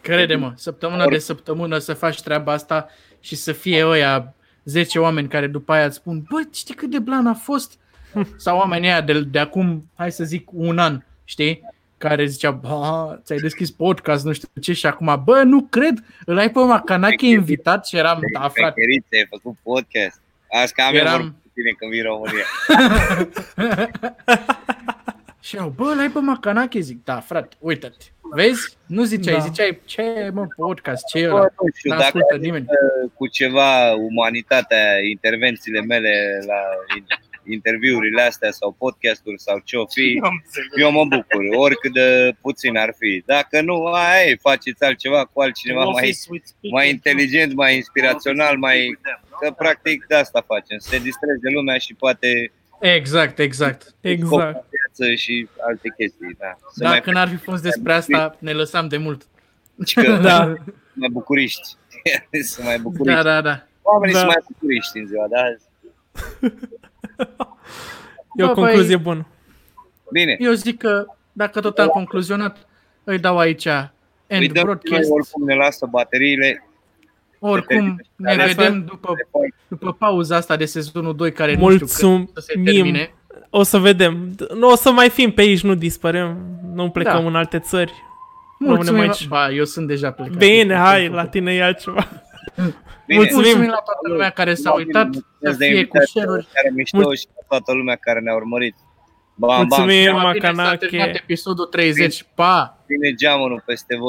Crede-mă, săptămână de săptămână să faci treaba asta și să fie ăia 10 oameni care după aia îți spun Bă, știi cât de blan a fost? Sau oamenii aia de, de acum, hai să zic, un an, știi? Care zicea, bă, ți-ai deschis podcast, nu știu ce, și acum, bă, nu cred, îl ai pe Macanache invitat și eram, da, frate. ai făcut podcast. Azi că am eram... eu tine când vin România. și eu, bă, l-ai pe Macanache? Zic, da, frate, uite-te. Vezi? Nu ziceai, da. ziceai, ce mă podcast, ce e ăla? Nu știu, dacă nimeni. cu ceva umanitatea, intervențiile mele la interviurile astea sau podcasturi sau ce o fi, eu mă bucur, oricât de puțin ar fi. Dacă nu, ai, faceți altceva cu altcineva mai, mai inteligent, mai inspirațional, mai... Că practic de asta facem, să se distreze lumea și poate Exact, exact. Exact. Viață și alte chestii, da. Să Dacă mai... n-ar fi fost despre asta, ne lăsam de mult. Că da. mai bucuriști. să mai bucuriști. Da, da, da. Oamenii da. sunt mai bucuriști în ziua de azi. E o Bă, concluzie băi, bună. Bine. Eu zic că dacă tot am concluzionat, îi dau aici end îi dăm broadcast. Oricum ne lasă bateriile. Oricum ne vedem după, după pauza asta de sezonul 2 care Mulțumim. nu știu când să se termine. O să vedem. Nu o să mai fim pe aici, nu dispărem. Nu plecăm da. în alte țări. Mulțumim, aici. Ba, eu sunt deja plecat. Bine, hai, la tine e altceva. Bine. Mulțumim. Mulțumim la toată lumea care s-a uitat, să fie cu share Care mișto și la toată lumea care ne-a urmărit. Bam, Mulțumim, bam. Macanache. episodul 30. Pa! Vine geamănul peste voi.